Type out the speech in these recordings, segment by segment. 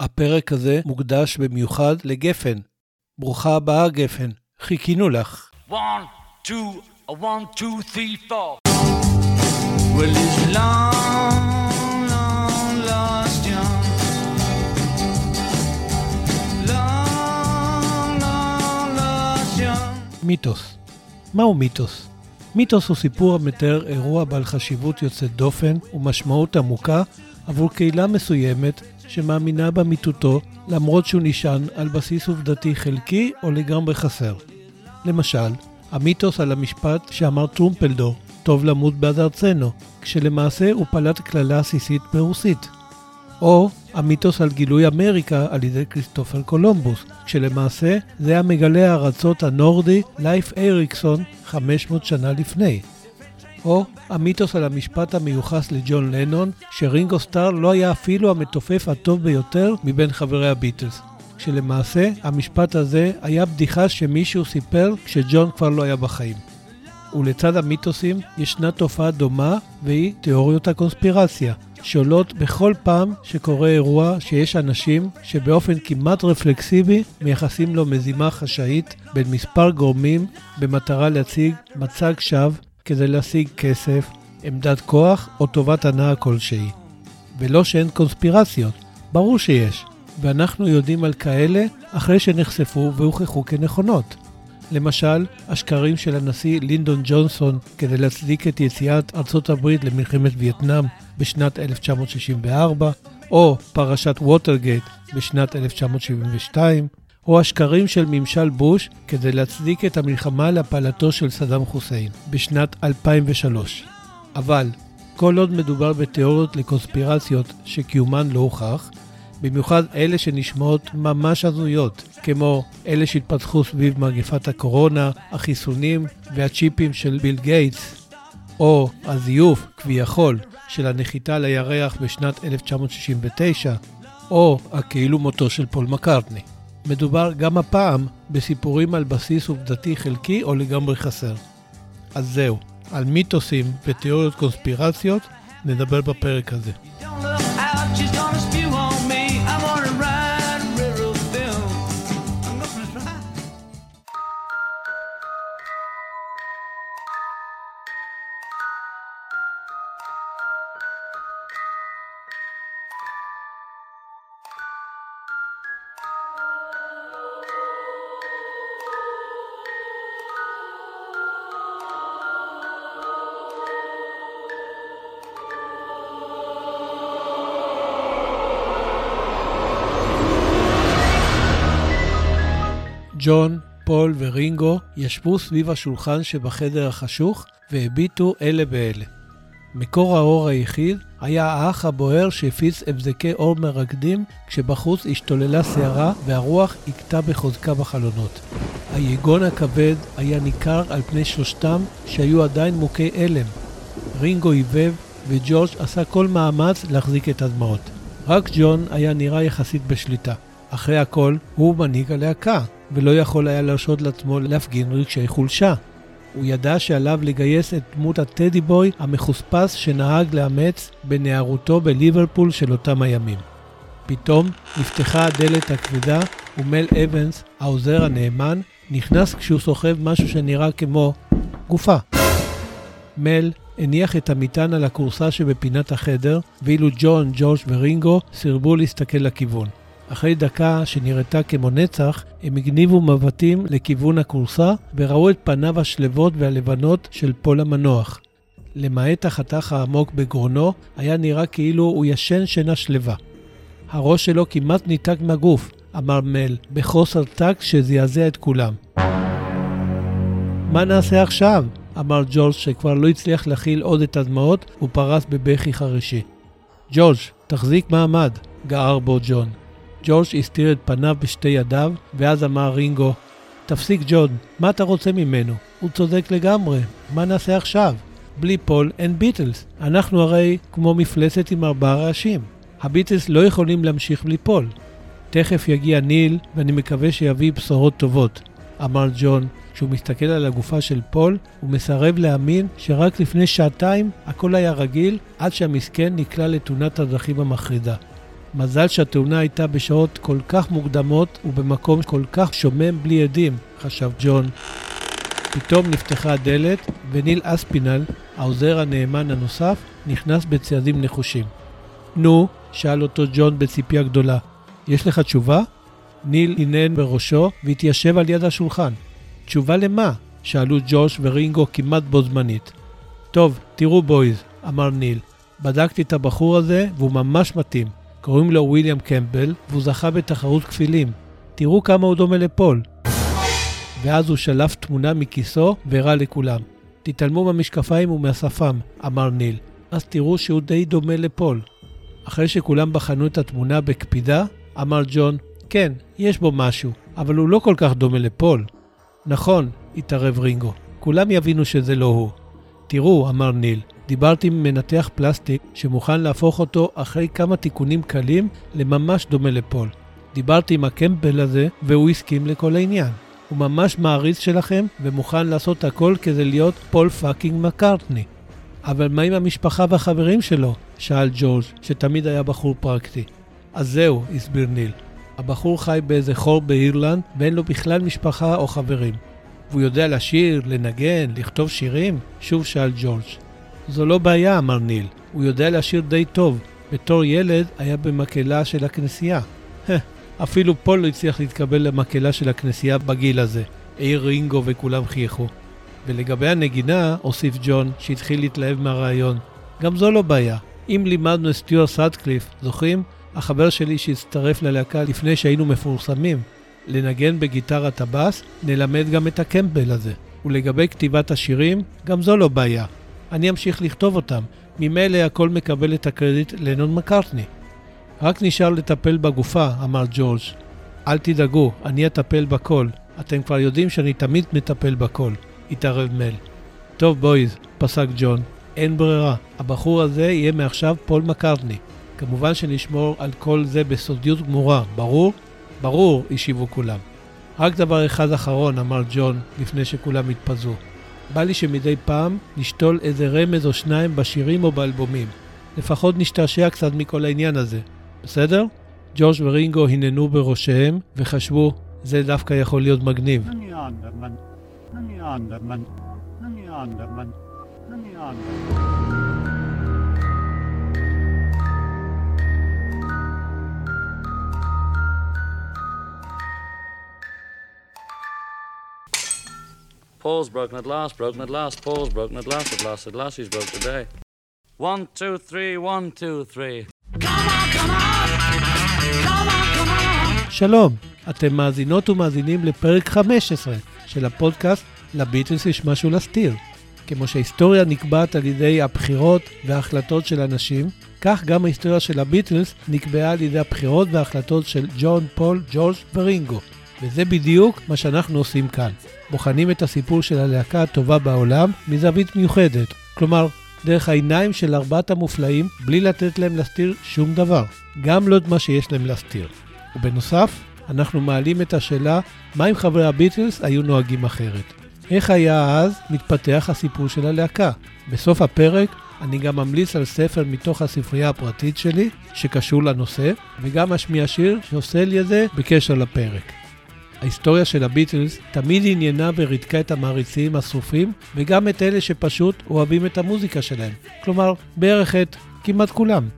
הפרק הזה מוקדש במיוחד לגפן. ברוכה הבאה, גפן. חיכינו לך. One, two, a one, two, three, four. Well, it's long, long lost young. Long, long lost young. מיתוס. מהו מיתוס? מיתוס הוא סיפור המתאר אירוע בעל חשיבות יוצאת דופן ומשמעות עמוקה עבור קהילה מסוימת שמאמינה באמיתותו למרות שהוא נשען על בסיס עובדתי חלקי או לגמרי חסר. למשל, המיתוס על המשפט שאמר טרומפלדור, טוב למות בעד ארצנו, כשלמעשה הוא פלט קללה עסיסית ברוסית. או המיתוס על גילוי אמריקה על ידי כריסטופר קולומבוס, כשלמעשה זה המגלה הארצות הנורדי לייף אריקסון 500 שנה לפני. או המיתוס על המשפט המיוחס לג'ון לנון, שרינגו סטאר לא היה אפילו המתופף הטוב ביותר מבין חברי הביטלס. כשלמעשה המשפט הזה היה בדיחה שמישהו סיפר כשג'ון כבר לא היה בחיים. ולצד המיתוסים ישנה תופעה דומה והיא תיאוריות הקונספירציה, שעולות בכל פעם שקורה אירוע שיש אנשים שבאופן כמעט רפלקסיבי מייחסים לו מזימה חשאית בין מספר גורמים במטרה להציג מצג שווא כדי להשיג כסף, עמדת כוח או טובת הנאה כלשהי. ולא שאין קונספירציות, ברור שיש, ואנחנו יודעים על כאלה אחרי שנחשפו והוכחו כנכונות. למשל, השקרים של הנשיא לינדון ג'ונסון כדי להצדיק את יציאת ארצות הברית למלחמת וייטנאם בשנת 1964, או פרשת ווטרגייט בשנת 1972, או השקרים של ממשל בוש כדי להצדיק את המלחמה להפלתו של סדאם חוסיין בשנת 2003. אבל כל עוד מדובר בתיאוריות לקונספירציות שקיומן לא הוכח, במיוחד אלה שנשמעות ממש הזויות, כמו אלה שהתפתחו סביב מגפת הקורונה, החיסונים והצ'יפים של ביל גייטס, או הזיוף, כביכול, של הנחיתה לירח בשנת 1969, או הכאילו מותו של פול מקארטני. מדובר גם הפעם בסיפורים על בסיס עובדתי חלקי או לגמרי חסר. אז זהו, על מיתוסים ותיאוריות קונספירציות נדבר בפרק הזה. ג'ון, פול ורינגו ישבו סביב השולחן שבחדר החשוך והביטו אלה באלה. מקור האור היחיד היה האח הבוער שהפיץ הבזקי אור מרקדים כשבחוץ השתוללה סערה והרוח הכתה בחוזקה בחלונות. היגון הכבד היה ניכר על פני שלושתם שהיו עדיין מוכי הלם. רינגו היבב וג'ורג' עשה כל מאמץ להחזיק את הדמעות. רק ג'ון היה נראה יחסית בשליטה. אחרי הכל, הוא מנהיג הלהקה, ולא יכול היה להרשות לעצמו להפגין רגשי חולשה. הוא ידע שעליו לגייס את דמות הטדי בוי המחוספס שנהג לאמץ בנערותו בליברפול של אותם הימים. פתאום נפתחה הדלת הכבדה ומל אבנס, העוזר הנאמן, נכנס כשהוא סוחב משהו שנראה כמו גופה. מל הניח את המטען על הכורסה שבפינת החדר, ואילו ג'ון, ג'ורג' ורינגו סירבו להסתכל לכיוון. אחרי דקה שנראתה כמו נצח, הם הגניבו מבטים לכיוון הכורסה וראו את פניו השלבות והלבנות של פול המנוח. למעט החתך העמוק בגרונו, היה נראה כאילו הוא ישן שינה שלווה. הראש שלו כמעט ניתק מהגוף, אמר מל, בחוסר טקט שזעזע את כולם. מה נעשה עכשיו? אמר ג'ורג' שכבר לא הצליח להכיל עוד את הדמעות ופרץ בבכי חרישי. ג'ורג', תחזיק מעמד, גער בו ג'ון. ג'ורג' הסתיר את פניו בשתי ידיו, ואז אמר רינגו, תפסיק ג'ון, מה אתה רוצה ממנו? הוא צודק לגמרי, מה נעשה עכשיו? בלי פול אין ביטלס. אנחנו הרי כמו מפלצת עם ארבעה ראשים. הביטלס לא יכולים להמשיך בלי פול. תכף יגיע ניל, ואני מקווה שיביא בשורות טובות, אמר ג'ון. כשהוא מסתכל על הגופה של פול, הוא מסרב להאמין שרק לפני שעתיים הכל היה רגיל, עד שהמסכן נקלע לתאונת הדרכים המחרידה. מזל שהתאונה הייתה בשעות כל כך מוקדמות ובמקום כל כך שומם בלי עדים, חשב ג'ון. פתאום נפתחה הדלת, וניל אספינל, העוזר הנאמן הנוסף, נכנס בצעדים נחושים. נו, שאל אותו ג'ון בציפייה גדולה, יש לך תשובה? ניל הנהן בראשו והתיישב על יד השולחן. תשובה למה? שאלו ג'וש ורינגו כמעט בו זמנית. טוב, תראו בויז, אמר ניל, בדקתי את הבחור הזה והוא ממש מתאים. קוראים לו ויליאם קמפבל והוא זכה בתחרות כפילים. תראו כמה הוא דומה לפול. ואז הוא שלף תמונה מכיסו והראה לכולם. תתעלמו מהמשקפיים ומהשפם, אמר ניל. אז תראו שהוא די דומה לפול. אחרי שכולם בחנו את התמונה בקפידה, אמר ג'ון, כן, יש בו משהו, אבל הוא לא כל כך דומה לפול. נכון, התערב רינגו, כולם יבינו שזה לא הוא. תראו, אמר ניל, דיברתי עם מנתח פלסטיק שמוכן להפוך אותו אחרי כמה תיקונים קלים לממש דומה לפול. דיברתי עם הקמפבל הזה והוא הסכים לכל העניין. הוא ממש מעריץ שלכם ומוכן לעשות הכל כדי להיות פול fucking מקארטני. אבל מה עם המשפחה והחברים שלו? שאל ג'ורג', שתמיד היה בחור פרקטי. אז זהו, הסביר ניל. הבחור חי באיזה חור באירלנד ואין לו בכלל משפחה או חברים. והוא יודע לשיר, לנגן, לכתוב שירים? שוב שאל ג'ורג'. זו לא בעיה, אמר ניל. הוא יודע לשיר די טוב. בתור ילד היה במקהלה של הכנסייה. אפילו פול לא הצליח להתקבל למקהלה של הכנסייה בגיל הזה. העיר רינגו וכולם חייכו. ולגבי הנגינה, הוסיף ג'ון, שהתחיל להתלהב מהרעיון. גם זו לא בעיה. אם לימדנו את סטיואר סאדקליף, זוכרים? החבר שלי שהצטרף ללהקה לפני שהיינו מפורסמים. לנגן בגיטרת הבאס, נלמד גם את הקמפבל הזה. ולגבי כתיבת השירים, גם זו לא בעיה. אני אמשיך לכתוב אותם. ממילא הכל מקבל את הקרדיט לנון מקארטני. רק נשאר לטפל בגופה, אמר ג'ורג'. אל תדאגו, אני אטפל בכל. אתם כבר יודעים שאני תמיד מטפל בכל. התערב מל. טוב, boys, פסק ג'ון. אין ברירה. הבחור הזה יהיה מעכשיו פול מקארטני. כמובן שנשמור על כל זה בסודיות גמורה, ברור? ברור, השיבו כולם. רק דבר אחד אחרון, אמר ג'ון, לפני שכולם התפזרו. בא לי שמדי פעם נשתול איזה רמז או שניים בשירים או באלבומים. לפחות נשתעשע קצת מכל העניין הזה. בסדר? ג'ורג' ורינגו הננו בראשיהם וחשבו, זה דווקא יכול להיות מגניב. Paul's broken at last, broken at last, Paul's broken at last, at last, at last, he's broke today. One, two, three, one, two, three. שלום, אתם מאזינות ומאזינים לפרק 15 של הפודקאסט לביטלס יש משהו להסתיר. כמו שההיסטוריה נקבעת על ידי הבחירות וההחלטות של אנשים, כך גם ההיסטוריה של הביטלס נקבעה על ידי הבחירות וההחלטות של ג'ון, פול, ג'ורג' ורינגו. וזה בדיוק מה שאנחנו עושים כאן. בוחנים את הסיפור של הלהקה הטובה בעולם מזווית מיוחדת. כלומר, דרך העיניים של ארבעת המופלאים, בלי לתת להם להסתיר שום דבר. גם לא את מה שיש להם להסתיר. ובנוסף, אנחנו מעלים את השאלה, מה אם חברי הביטלס היו נוהגים אחרת? איך היה אז מתפתח הסיפור של הלהקה? בסוף הפרק אני גם ממליץ על ספר מתוך הספרייה הפרטית שלי, שקשור לנושא, וגם אשמיע שיר שעושה לי את זה בקשר לפרק. ההיסטוריה של הביטלס תמיד עניינה וריתקה את המעריצים השרופים, וגם את אלה שפשוט אוהבים את המוזיקה שלהם. כלומר, בערך את כמעט כולם.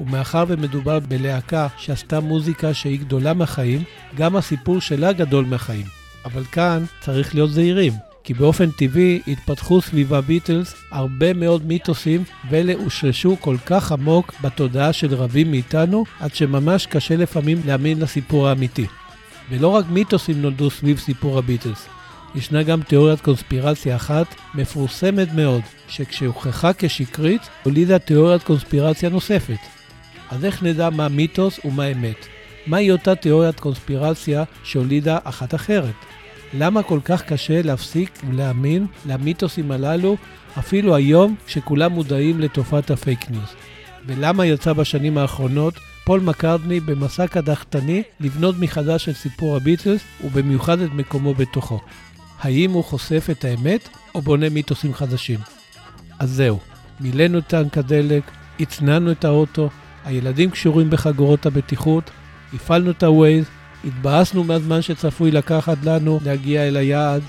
ומאחר ומדובר בלהקה שעשתה מוזיקה שהיא גדולה מהחיים, גם הסיפור שלה גדול מהחיים. אבל כאן צריך להיות זהירים, כי באופן טבעי התפתחו סביב הביטלס הרבה מאוד מיתוסים, ואלה הושרשו כל כך עמוק בתודעה של רבים מאיתנו, עד שממש קשה לפעמים להאמין לסיפור האמיתי. ולא רק מיתוסים נולדו סביב סיפור הביטלס. ישנה גם תיאוריית קונספירציה אחת מפורסמת מאוד, שכשהוכחה כשקרית, הולידה תיאוריית קונספירציה נוספת. אז איך נדע מה מיתוס ומה אמת? מהי אותה תיאוריית קונספירציה שהולידה אחת אחרת? למה כל כך קשה להפסיק ולהאמין למיתוסים הללו אפילו היום כשכולם מודעים לתופעת הפייק ניוז? ולמה יצא בשנים האחרונות פול מקארטני במסע קדחתני לבנות מחדש את סיפור הביטלס ובמיוחד את מקומו בתוכו? האם הוא חושף את האמת או בונה מיתוסים חדשים? אז זהו, מילאנו את טנק הדלק, הצנענו את האוטו, הילדים קשורים בחגורות הבטיחות, הפעלנו את ה-Waze, התבאסנו מהזמן שצפוי לקחת לנו להגיע אל היעד,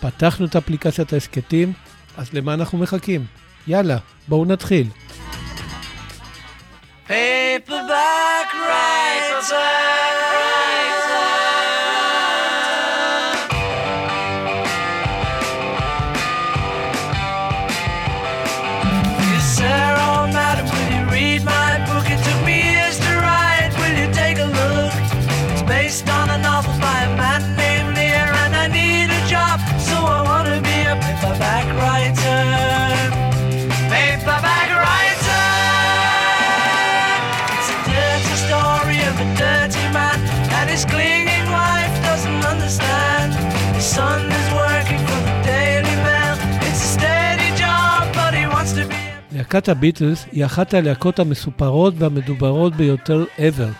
פתחנו את אפליקציית ההסכתים, אז למה אנחנו מחכים? יאללה, בואו נתחיל. Paperback Jose. להקת הביטלס היא אחת הלהקות המסופרות והמדוברות ביותר ever.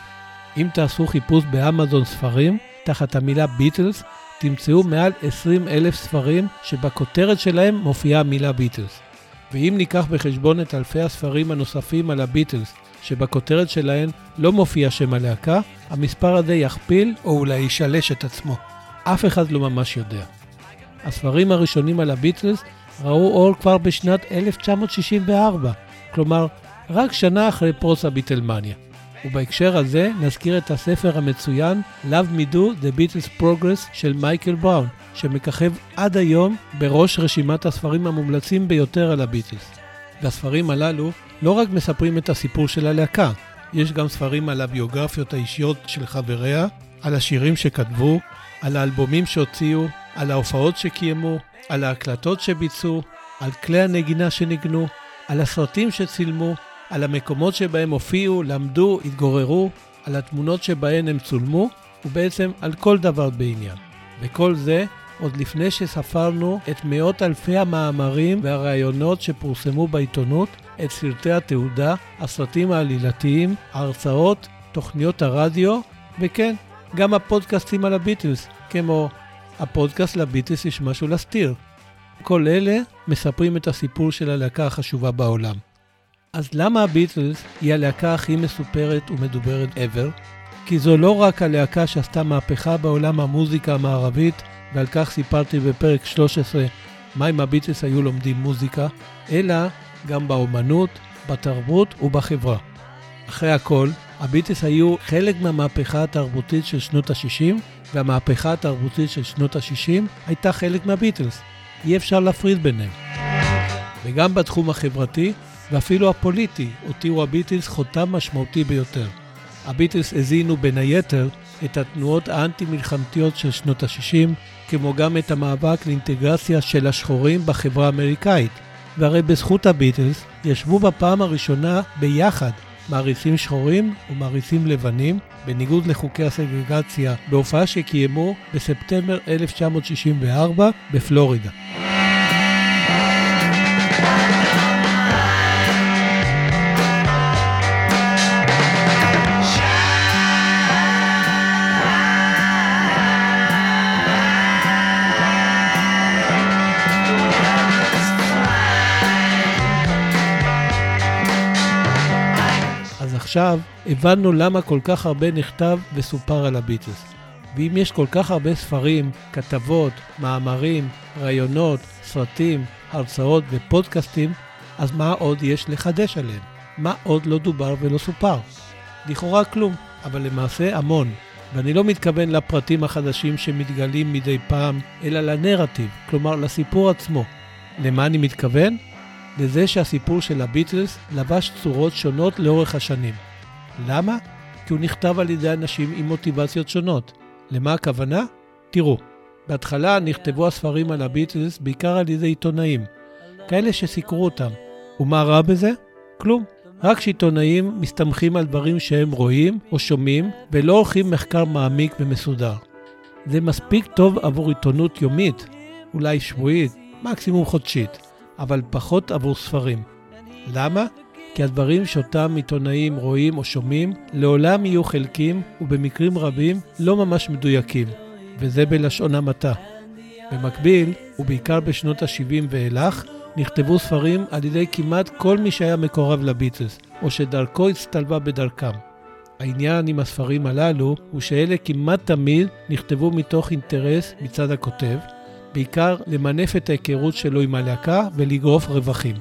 אם תעשו חיפוש באמזון ספרים, תחת המילה ביטלס, תמצאו מעל 20 אלף ספרים שבכותרת שלהם מופיעה המילה ביטלס. ואם ניקח בחשבון את אלפי הספרים הנוספים על הביטלס, שבכותרת שלהם לא מופיע שם הלהקה, המספר הזה יכפיל או אולי ישלש את עצמו. אף אחד לא ממש יודע. הספרים הראשונים על הביטלס ראו אור כבר בשנת 1964, כלומר, רק שנה אחרי פרוץ הביטלמניה. ובהקשר הזה נזכיר את הספר המצוין Love Me Do The Beatles Progress של מייקל בראון, שמככב עד היום בראש רשימת הספרים המומלצים ביותר על הביטלס. והספרים הללו לא רק מספרים את הסיפור של הלהקה, יש גם ספרים על הביוגרפיות האישיות של חבריה, על השירים שכתבו, על האלבומים שהוציאו, על ההופעות שקיימו, על ההקלטות שביצעו, על כלי הנגינה שניגנו, על הסרטים שצילמו, על המקומות שבהם הופיעו, למדו, התגוררו, על התמונות שבהן הם צולמו, ובעצם על כל דבר בעניין. וכל זה עוד לפני שספרנו את מאות אלפי המאמרים והראיונות שפורסמו בעיתונות, את סרטי התעודה, הסרטים העלילתיים, ההרצאות, תוכניות הרדיו, וכן, גם הפודקאסטים על הביטלס, כמו הפודקאסט לביטלס יש משהו להסתיר. כל אלה מספרים את הסיפור של הלהקה החשובה בעולם. אז למה הביטלס היא הלהקה הכי מסופרת ומדוברת ever? כי זו לא רק הלהקה שעשתה מהפכה בעולם המוזיקה המערבית, ועל כך סיפרתי בפרק 13, מה אם הביטלס היו לומדים מוזיקה, אלא גם באומנות, בתרבות ובחברה. אחרי הכל, הביטלס היו חלק מהמהפכה התרבותית של שנות ה-60, והמהפכה התרבותית של שנות ה-60 הייתה חלק מהביטלס. אי אפשר להפריד ביניהם. וגם בתחום החברתי, ואפילו הפוליטי, הותירו הביטלס חותם משמעותי ביותר. הביטלס הזינו בין היתר את התנועות האנטי-מלחמתיות של שנות ה-60, כמו גם את המאבק לאינטגרציה של השחורים בחברה האמריקאית. והרי בזכות הביטלס ישבו בפעם הראשונה ביחד מעריצים שחורים ומעריצים לבנים, בניגוד לחוקי הסגרגציה, בהופעה שקיימו בספטמבר 1964 בפלורידה. עכשיו הבנו למה כל כך הרבה נכתב וסופר על הביטלס. ואם יש כל כך הרבה ספרים, כתבות, מאמרים, ראיונות, סרטים, הרצאות ופודקאסטים, אז מה עוד יש לחדש עליהם? מה עוד לא דובר ולא סופר? לכאורה כלום, אבל למעשה המון. ואני לא מתכוון לפרטים החדשים שמתגלים מדי פעם, אלא לנרטיב, כלומר לסיפור עצמו. למה אני מתכוון? לזה שהסיפור של הביטלס לבש צורות שונות לאורך השנים. למה? כי הוא נכתב על ידי אנשים עם מוטיבציות שונות. למה הכוונה? תראו, בהתחלה נכתבו הספרים על הביטלס בעיקר על ידי עיתונאים, כאלה שסיקרו אותם. ומה רע בזה? כלום. רק שעיתונאים מסתמכים על דברים שהם רואים או שומעים, ולא עורכים מחקר מעמיק ומסודר. זה מספיק טוב עבור עיתונות יומית, אולי שבועית, מקסימום חודשית, אבל פחות עבור ספרים. למה? כי הדברים שאותם עיתונאים רואים או שומעים לעולם יהיו חלקים ובמקרים רבים לא ממש מדויקים, וזה בלשון המעטה. במקביל, ובעיקר בשנות ה-70 ואילך, נכתבו ספרים על ידי כמעט כל מי שהיה מקורב לביטלס, או שדרכו הצטלבה בדרכם. העניין עם הספרים הללו הוא שאלה כמעט תמיד נכתבו מתוך אינטרס מצד הכותב, בעיקר למנף את ההיכרות שלו עם הלהקה ולגרוף רווחים.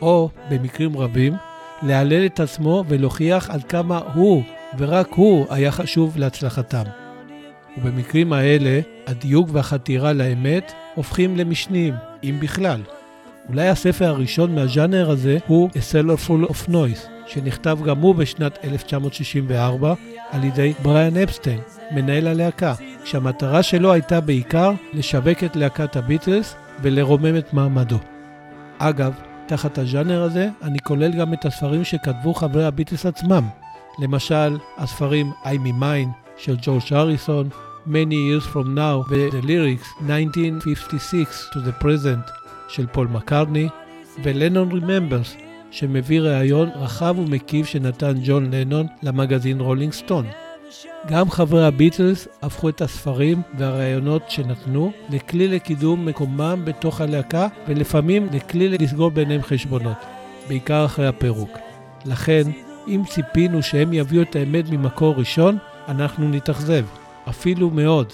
או, במקרים רבים, להלל את עצמו ולהוכיח עד כמה הוא, ורק הוא, היה חשוב להצלחתם. ובמקרים האלה, הדיוק והחתירה לאמת הופכים למשניים, אם בכלל. אולי הספר הראשון מהז'אנר הזה הוא A Cellar Full of Noise, שנכתב גם הוא בשנת 1964 על ידי בריאן אפסטיין, מנהל הלהקה, כשהמטרה שלו הייתה בעיקר לשווק את להקת הביטלס ולרומם את מעמדו. אגב, תחת הז'אנר הזה אני כולל גם את הספרים שכתבו חברי הביטלס עצמם, למשל הספרים I Me Mine של ג'ורג' הריסון, Many Years From Now ו-The Lyrics 1956 to the Present של פול מקרטני, ו-Lennon Remembers שמביא ראיון רחב ומקיף שנתן ג'ון לנון למגזין רולינג סטון. גם חברי הביטלס הפכו את הספרים והראיונות שנתנו לכלי לקידום מקומם בתוך הלהקה ולפעמים לכלי לסגור ביניהם חשבונות, בעיקר אחרי הפירוק. לכן, אם ציפינו שהם יביאו את האמת ממקור ראשון, אנחנו נתאכזב, אפילו מאוד.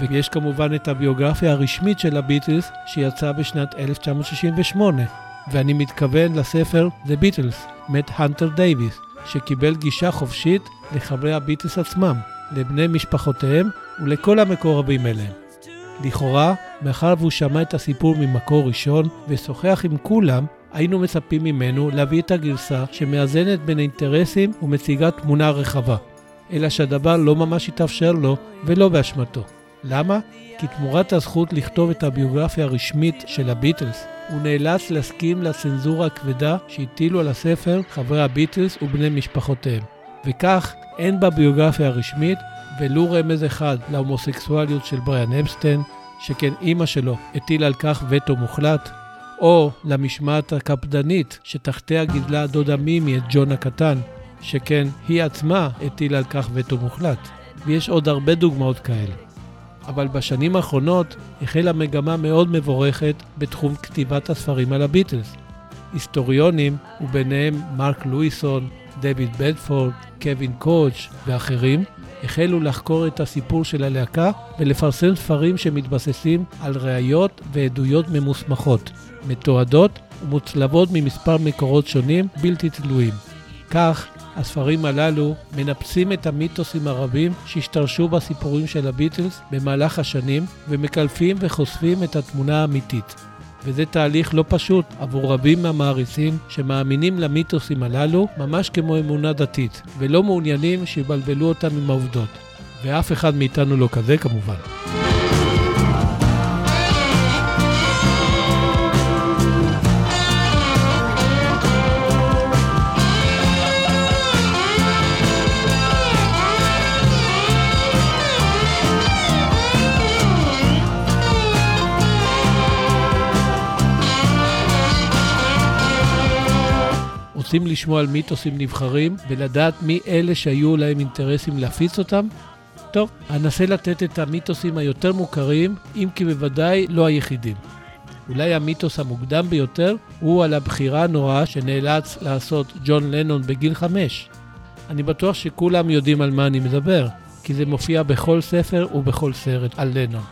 ויש כמובן את הביוגרפיה הרשמית של הביטלס שיצאה בשנת 1968, ואני מתכוון לספר The Beatles, מאת הנטר דייוויס, שקיבל גישה חופשית לחברי הביטלס עצמם, לבני משפחותיהם ולכל המקורבים אליהם. לכאורה, מאחר והוא שמע את הסיפור ממקור ראשון ושוחח עם כולם, היינו מצפים ממנו להביא את הגרסה שמאזנת בין אינטרסים ומציגה תמונה רחבה. אלא שהדבר לא ממש התאפשר לו ולא באשמתו. למה? כי תמורת הזכות לכתוב את הביוגרפיה הרשמית של הביטלס, הוא נאלץ להסכים לצנזורה הכבדה שהטילו על הספר חברי הביטלס ובני משפחותיהם. וכך אין בביוגרפיה הרשמית ולו רמז אחד להומוסקסואליות של בריאן אפסטיין, שכן אימא שלו הטילה על כך וטו מוחלט, או למשמעת הקפדנית שתחתיה גידלה דודה מימי את ג'ון הקטן, שכן היא עצמה הטילה על כך וטו מוחלט. ויש עוד הרבה דוגמאות כאלה. אבל בשנים האחרונות החלה מגמה מאוד מבורכת בתחום כתיבת הספרים על הביטלס. היסטוריונים, וביניהם מרק לואיסון, דויד בדפורד, קווין קודש ואחרים, החלו לחקור את הסיפור של הלהקה ולפרסם ספרים שמתבססים על ראיות ועדויות ממוסמכות, מתועדות ומוצלבות ממספר מקורות שונים בלתי תלויים. כך, הספרים הללו מנפצים את המיתוסים הרבים שהשתרשו בסיפורים של הביטלס במהלך השנים ומקלפים וחושפים את התמונה האמיתית. וזה תהליך לא פשוט עבור רבים מהמעריצים שמאמינים למיתוסים הללו ממש כמו אמונה דתית, ולא מעוניינים שיבלבלו אותם עם העובדות. ואף אחד מאיתנו לא כזה כמובן. רוצים לשמוע על מיתוסים נבחרים ולדעת מי אלה שהיו להם אינטרסים להפיץ אותם? טוב, אנסה לתת את המיתוסים היותר מוכרים, אם כי בוודאי לא היחידים. אולי המיתוס המוקדם ביותר הוא על הבחירה הנוראה שנאלץ לעשות ג'ון לנון בגיל חמש. אני בטוח שכולם יודעים על מה אני מדבר, כי זה מופיע בכל ספר ובכל סרט על לנון.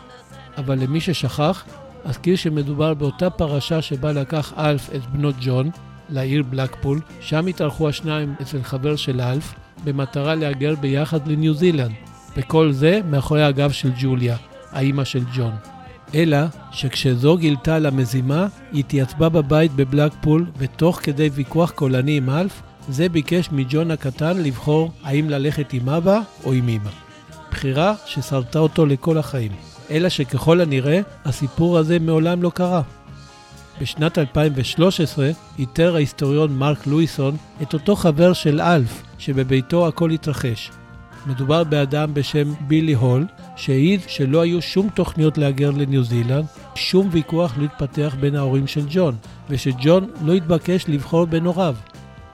אבל למי ששכח, אזכיר שמדובר באותה פרשה שבה לקח אלף את בנות ג'ון, לעיר בלקפול, שם התארחו השניים אצל חבר של אלף, במטרה להגר ביחד לניו זילנד, וכל זה מאחורי הגב של ג'וליה, האימא של ג'ון. אלא שכשזו גילתה על המזימה, היא התייצבה בבית בבלקפול, ותוך כדי ויכוח קולני עם אלף, זה ביקש מג'ון הקטן לבחור האם ללכת עם אבא או עם אמא. בחירה ששרתה אותו לכל החיים. אלא שככל הנראה, הסיפור הזה מעולם לא קרה. בשנת 2013 איתר ההיסטוריון מרק לואיסון את אותו חבר של אלף, שבביתו הכל התרחש. מדובר באדם בשם בילי הול, שהעיד שלא היו שום תוכניות להגר לניו זילנד, שום ויכוח לא התפתח בין ההורים של ג'ון, ושג'ון לא התבקש לבחור בין הוריו.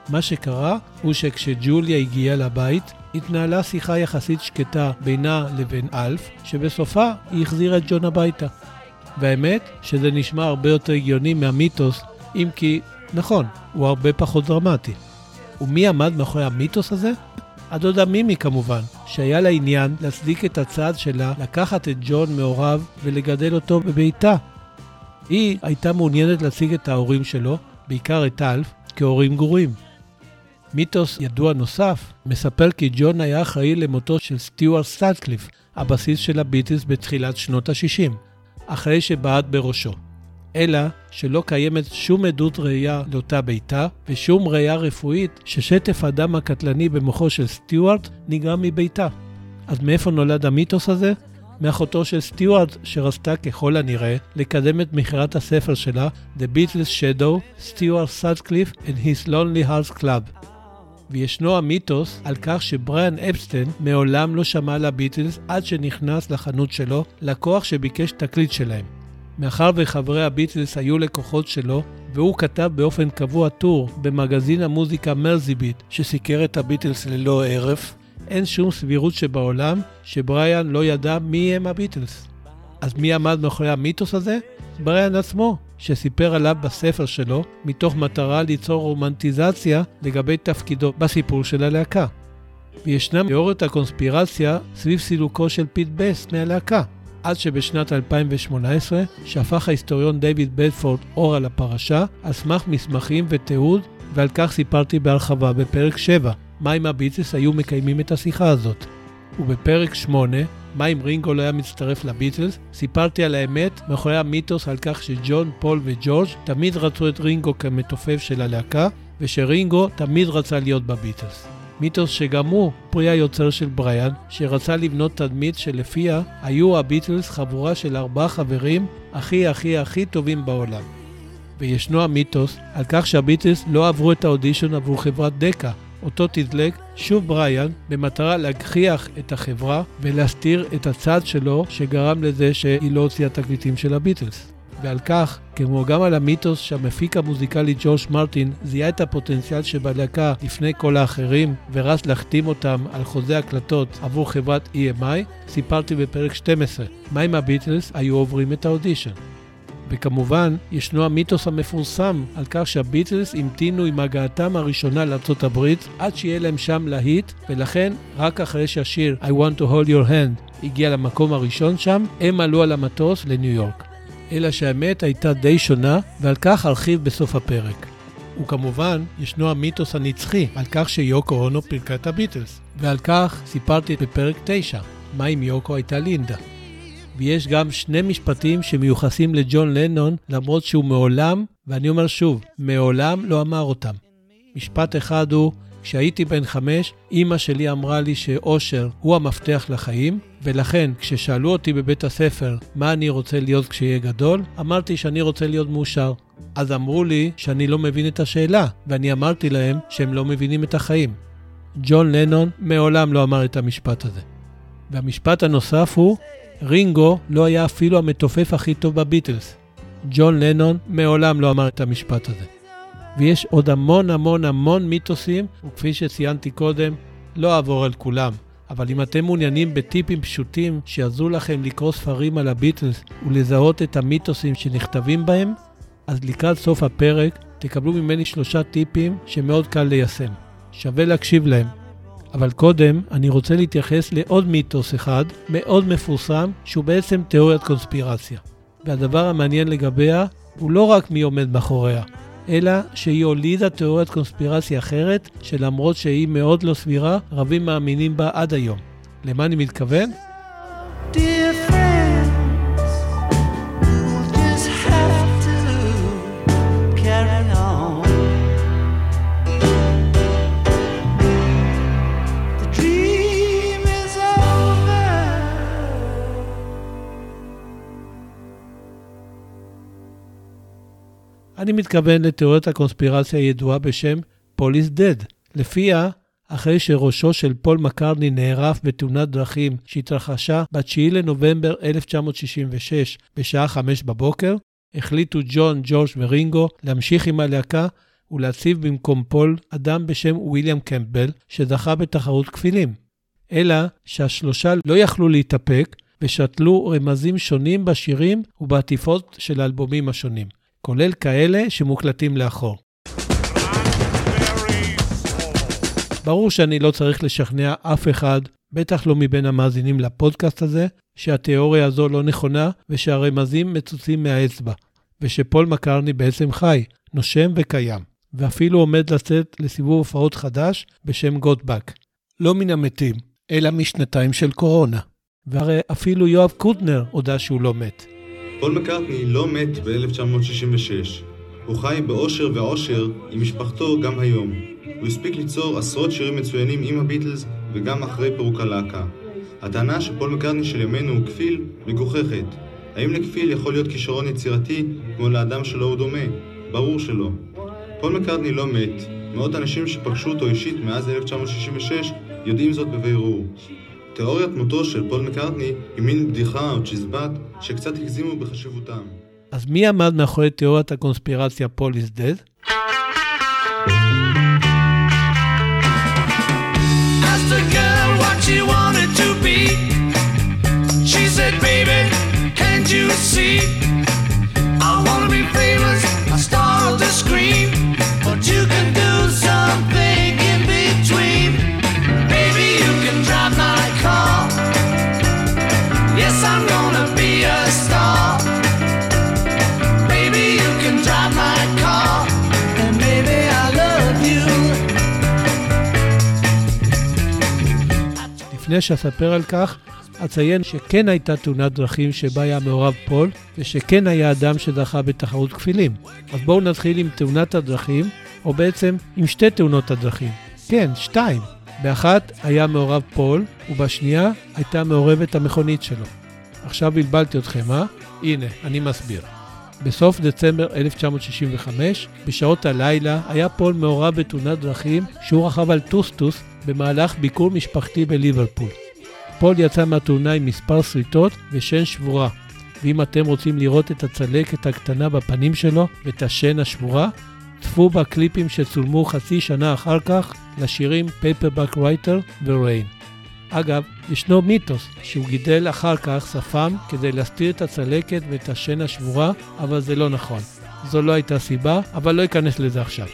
מה שקרה הוא שכשג'וליה הגיעה לבית, התנהלה שיחה יחסית שקטה בינה לבין אלף, שבסופה היא החזירה את ג'ון הביתה. והאמת שזה נשמע הרבה יותר הגיוני מהמיתוס, אם כי, נכון, הוא הרבה פחות דרמטי. ומי עמד מאחורי המיתוס הזה? הדודה מימי כמובן, שהיה לה עניין להצדיק את הצעד שלה לקחת את ג'ון מהוריו ולגדל אותו בביתה. היא הייתה מעוניינת להציג את ההורים שלו, בעיקר את אלף, כהורים גרועים. מיתוס ידוע נוסף מספר כי ג'ון היה אחראי למותו של סטיוארט סטטקליף, הבסיס של הביטלס בתחילת שנות ה-60, אחרי שבעט בראשו. אלא שלא קיימת שום עדות ראייה לאותה ביתה, ושום ראייה רפואית ששטף הדם הקטלני במוחו של סטיוארט נגרם מביתה. אז מאיפה נולד המיתוס הזה? מאחותו של סטיוארט, שרצתה ככל הנראה לקדם את מכירת הספר שלה, The Beatles Shadow, Stewart Sutcliffe and His Lonely Hearts Club. וישנו המיתוס על כך שבריאן אפסטיין מעולם לא שמע על הביטלס עד שנכנס לחנות שלו לקוח שביקש תקליט שלהם. מאחר וחברי הביטלס היו לקוחות שלו, והוא כתב באופן קבוע טור במגזין המוזיקה מרזיביט שסיקר את הביטלס ללא הרף, אין שום סבירות שבעולם שבריאן לא ידע מי הם הביטלס. אז מי עמד מאחורי המיתוס הזה? בריאן עצמו, שסיפר עליו בספר שלו, מתוך מטרה ליצור רומנטיזציה לגבי תפקידו בסיפור של הלהקה. וישנם תיאוריות הקונספירציה סביב סילוקו של פיט בסט מהלהקה, עד שבשנת 2018 שפך ההיסטוריון דיוויד בדפורד אור על הפרשה, על סמך מסמכים ותיעוד, ועל כך סיפרתי בהרחבה בפרק 7, מה אם הביטלס היו מקיימים את השיחה הזאת. ובפרק 8, מה אם רינגו לא היה מצטרף לביטלס, סיפרתי על האמת מאחורי המיתוס על כך שג'ון, פול וג'ורג' תמיד רצו את רינגו כמתופף של הלהקה, ושרינגו תמיד רצה להיות בביטלס. מיתוס שגם הוא פרי היוצר של בריאן, שרצה לבנות תדמית שלפיה היו הביטלס חבורה של ארבעה חברים הכי הכי הכי טובים בעולם. וישנו המיתוס על כך שהביטלס לא עברו את האודישן עבור חברת דקה, אותו תדלק שוב בריאן במטרה להגחיח את החברה ולהסתיר את הצד שלו שגרם לזה שהיא לא הוציאה תקליטים של הביטלס. ועל כך, כמו גם על המיתוס שהמפיק המוזיקלי ג'ורג' מרטין זיהה את הפוטנציאל שבלהקה לפני כל האחרים ורץ להחתים אותם על חוזה הקלטות עבור חברת EMI, סיפרתי בפרק 12, מה אם הביטלס היו עוברים את האודישן. וכמובן, ישנו המיתוס המפורסם על כך שהביטלס המתינו עם הגעתם הראשונה לארצות הברית עד שיהיה להם שם להיט, ולכן רק אחרי שהשיר I want to hold your hand הגיע למקום הראשון שם, הם עלו על המטוס לניו יורק. אלא שהאמת הייתה די שונה, ועל כך ארחיב בסוף הפרק. וכמובן, ישנו המיתוס הנצחי על כך שיוקו אונו פירקה את הביטלס, ועל כך סיפרתי בפרק 9, מה אם יוקו הייתה לינדה. ויש גם שני משפטים שמיוחסים לג'ון לנון, למרות שהוא מעולם, ואני אומר שוב, מעולם לא אמר אותם. משפט אחד הוא, כשהייתי בן חמש, אימא שלי אמרה לי שאושר הוא המפתח לחיים, ולכן כששאלו אותי בבית הספר מה אני רוצה להיות כשאהיה גדול, אמרתי שאני רוצה להיות מאושר. אז אמרו לי שאני לא מבין את השאלה, ואני אמרתי להם שהם לא מבינים את החיים. ג'ון לנון מעולם לא אמר את המשפט הזה. והמשפט הנוסף הוא, רינגו לא היה אפילו המתופף הכי טוב בביטלס. ג'ון לנון מעולם לא אמר את המשפט הזה. ויש עוד המון המון המון מיתוסים, וכפי שציינתי קודם, לא אעבור על כולם. אבל אם אתם מעוניינים בטיפים פשוטים שיעזרו לכם לקרוא ספרים על הביטלס ולזהות את המיתוסים שנכתבים בהם, אז לקראת סוף הפרק תקבלו ממני שלושה טיפים שמאוד קל ליישם. שווה להקשיב להם. אבל קודם אני רוצה להתייחס לעוד מיתוס אחד, מאוד מפורסם, שהוא בעצם תיאוריית קונספירציה. והדבר המעניין לגביה הוא לא רק מי עומד מאחוריה, אלא שהיא הולידה תיאוריית קונספירציה אחרת, שלמרות שהיא מאוד לא סבירה, רבים מאמינים בה עד היום. למה אני מתכוון? אני מתכוון לתיאוריית הקונספירציה הידועה בשם Paul is dead, לפיה אחרי שראשו של פול מקרטני נערף בתאונת דרכים שהתרחשה ב-9 לנובמבר 1966 בשעה 5 בבוקר, החליטו ג'ון, ג'ורג' ורינגו להמשיך עם הלהקה ולהציב במקום פול אדם בשם ויליאם קמפבל, שזכה בתחרות כפילים. אלא שהשלושה לא יכלו להתאפק, ושתלו רמזים שונים בשירים ובעטיפות של האלבומים השונים, כולל כאלה שמוקלטים לאחור. ברור שאני לא צריך לשכנע אף אחד, בטח לא מבין המאזינים לפודקאסט הזה, שהתיאוריה הזו לא נכונה ושהרמזים מצוצים מהאצבע, ושפול מקרני בעצם חי, נושם וקיים, ואפילו עומד לצאת לסיבוב הופעות חדש בשם גוטבק. לא מן המתים, אלא משנתיים של קורונה. והרי אפילו יואב קוטנר הודה שהוא לא מת. פול מקארטני לא מת ב-1966. הוא חי באושר ועושר עם משפחתו גם היום. הוא הספיק ליצור עשרות שירים מצוינים עם הביטלס וגם אחרי פירוק הלהקה. הטענה שפול מקארטני של ימינו הוא כפיל מגוחכת. האם לכפיל יכול להיות כישרון יצירתי כמו לאדם שלו הוא דומה? ברור שלא. פול מקארטני לא מת. מאות אנשים שפגשו אותו אישית מאז 1966 יודעים זאת בבירור. תיאוריית מותו של פול מקארטני היא מין בדיחה או צ'יזבט שקצת הגזימו בחשיבותם. אז מי עמד מאחורי תיאוריית הקונספירציה פול is dead? To be. She said, baby, can't you see? לפני שאספר על כך, אציין שכן הייתה תאונת דרכים שבה היה מעורב פול, ושכן היה אדם שזכה בתחרות כפילים. אז בואו נתחיל עם תאונת הדרכים, או בעצם עם שתי תאונות הדרכים. כן, שתיים. באחת היה מעורב פול, ובשנייה הייתה מעורבת המכונית שלו. עכשיו בלבלתי אתכם, אה? הנה, אני מסביר. בסוף דצמבר 1965, בשעות הלילה, היה פול מעורב בתאונת דרכים כשהוא רכב על טוסטוס במהלך ביקור משפחתי בליברפול. פול יצא מהתאונה עם מספר שריטות ושן שבורה, ואם אתם רוצים לראות את הצלקת הקטנה בפנים שלו ואת השן השבורה, צפו בקליפים שצולמו חצי שנה אחר כך לשירים Paperback Writer ו Rain. אגב, ישנו מיתוס שהוא גידל אחר כך שפם כדי להסתיר את הצלקת ואת השן השבורה, אבל זה לא נכון. זו לא הייתה סיבה, אבל לא אכנס לזה עכשיו.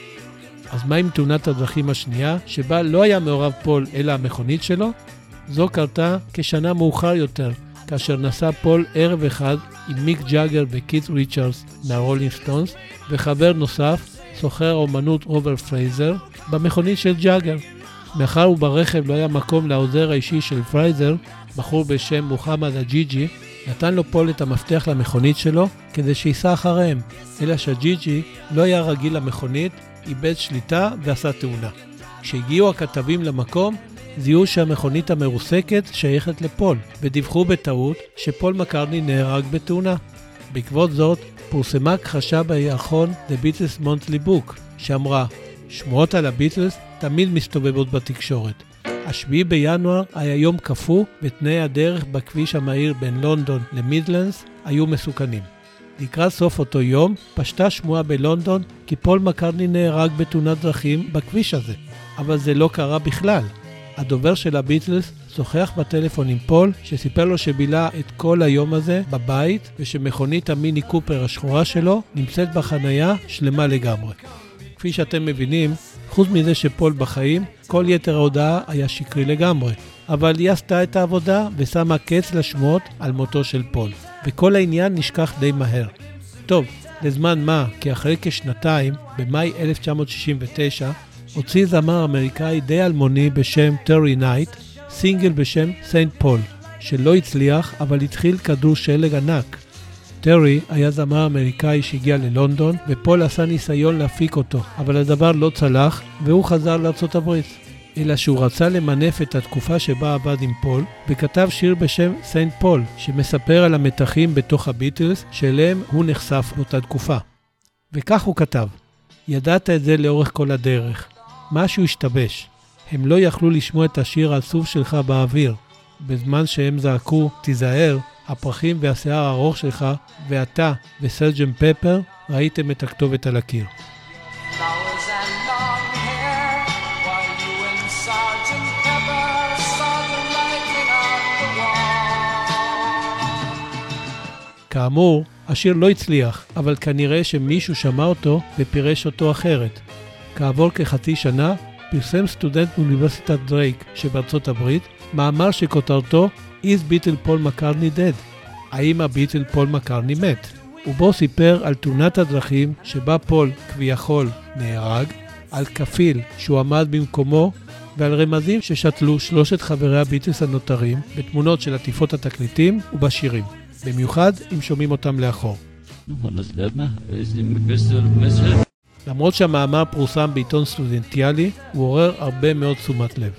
אז מה עם תאונת הדרכים השנייה, שבה לא היה מעורב פול אלא המכונית שלו? זו קרתה כשנה מאוחר יותר, כאשר נסע פול ערב אחד עם מיק ג'אגר וקית' ריצ'רדס מהרולינג סטונס, וחבר נוסף, סוחר האומנות רוברט פרייזר, במכונית של ג'אגר. מאחר וברכב לא היה מקום לעוזר האישי של פרייזר, בחור בשם מוחמד הג'יג'י, נתן לו פול את המפתח למכונית שלו כדי שייסע אחריהם, אלא שהג'יג'י לא היה רגיל למכונית, איבד שליטה ועשה תאונה. כשהגיעו הכתבים למקום, זיהו שהמכונית המרוסקת שייכת לפול, ודיווחו בטעות שפול מקרני נהרג בתאונה. בעקבות זאת, פורסמה הכחשה בירחון The Beatles Monthly Book, שאמרה, שמועות על הביטלס תמיד מסתובבות בתקשורת. השביעי בינואר היה יום קפוא, ותנאי הדרך בכביש המהיר בין לונדון למידלנדס היו מסוכנים. לקראת סוף אותו יום, פשטה שמועה בלונדון כי פול מקרני נהרג בתאונת דרכים בכביש הזה. אבל זה לא קרה בכלל. הדובר של הביטלס שוחח בטלפון עם פול, שסיפר לו שבילה את כל היום הזה בבית, ושמכונית המיני קופר השחורה שלו נמצאת בחנייה שלמה לגמרי. כפי שאתם מבינים, חוץ מזה שפול בחיים, כל יתר ההודעה היה שקרי לגמרי. אבל היא עשתה את העבודה ושמה קץ לשמועות על מותו של פול. וכל העניין נשכח די מהר. טוב, לזמן מה, כי אחרי כשנתיים, במאי 1969, הוציא זמר אמריקאי די אלמוני בשם טרי נייט, סינגל בשם Saint Paul, שלא הצליח, אבל התחיל כדור שלג ענק. טרי היה זמר אמריקאי שהגיע ללונדון, ופול עשה ניסיון להפיק אותו, אבל הדבר לא צלח, והוא חזר לארצות הברית. אלא שהוא רצה למנף את התקופה שבה עבד עם פול, וכתב שיר בשם Saint Paul, שמספר על המתחים בתוך הביטלס, שאליהם הוא נחשף באותה תקופה. וכך הוא כתב: ידעת את זה לאורך כל הדרך. משהו השתבש. הם לא יכלו לשמוע את השיר העצוב שלך באוויר. בזמן שהם זעקו, תיזהר, הפרחים והשיער הארוך שלך, ואתה וסרג'ן פפר, ראיתם את הכתובת על הקיר. כאמור, השיר לא הצליח, אבל כנראה שמישהו שמע אותו ופירש אותו אחרת. כעבור כחצי שנה, פרסם סטודנט מאוניברסיטת דרייק שבארצות הברית מאמר שכותרתו Is Beatle Paul McCartney dead? האם הביטל פול מקרטני מת? ובו סיפר על תאונת הדרכים שבה פול כביכול נהרג, על כפיל שהועמד במקומו ועל רמזים ששתלו שלושת חברי הביטלס הנותרים בתמונות של עטיפות התקליטים ובשירים, במיוחד אם שומעים אותם לאחור. למרות שהמאמר פורסם בעיתון סטודנטיאלי, הוא עורר הרבה מאוד תשומת לב.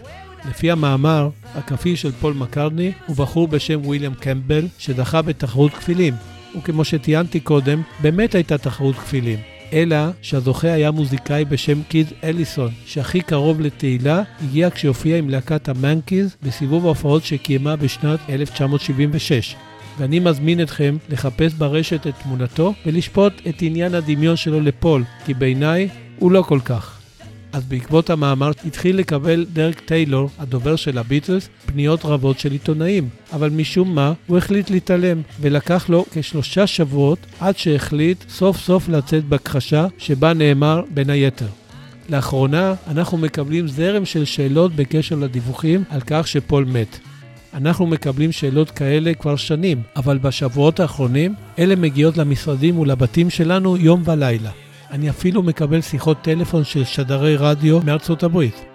לפי המאמר, הכפיל של פול מקרני הוא בחור בשם ויליאם קמבל, שזכה בתחרות כפילים. וכמו שטיינתי קודם, באמת הייתה תחרות כפילים. אלא שהזוכה היה מוזיקאי בשם קיד אליסון, שהכי קרוב לתהילה הגיע כשהופיע עם להקת המאנקיז בסיבוב ההופעות שקיימה בשנת 1976. ואני מזמין אתכם לחפש ברשת את תמונתו ולשפוט את עניין הדמיון שלו לפול, כי בעיניי הוא לא כל כך. אז בעקבות המאמר התחיל לקבל דרק טיילור, הדובר של הביטלס, פניות רבות של עיתונאים, אבל משום מה הוא החליט להתעלם, ולקח לו כשלושה שבועות עד שהחליט סוף סוף לצאת בהכחשה שבה נאמר בין היתר. לאחרונה אנחנו מקבלים זרם של שאלות בקשר לדיווחים על כך שפול מת. אנחנו מקבלים שאלות כאלה כבר שנים, אבל בשבועות האחרונים אלה מגיעות למשרדים ולבתים שלנו יום ולילה. אני אפילו מקבל שיחות טלפון של שדרי רדיו מארצות הברית.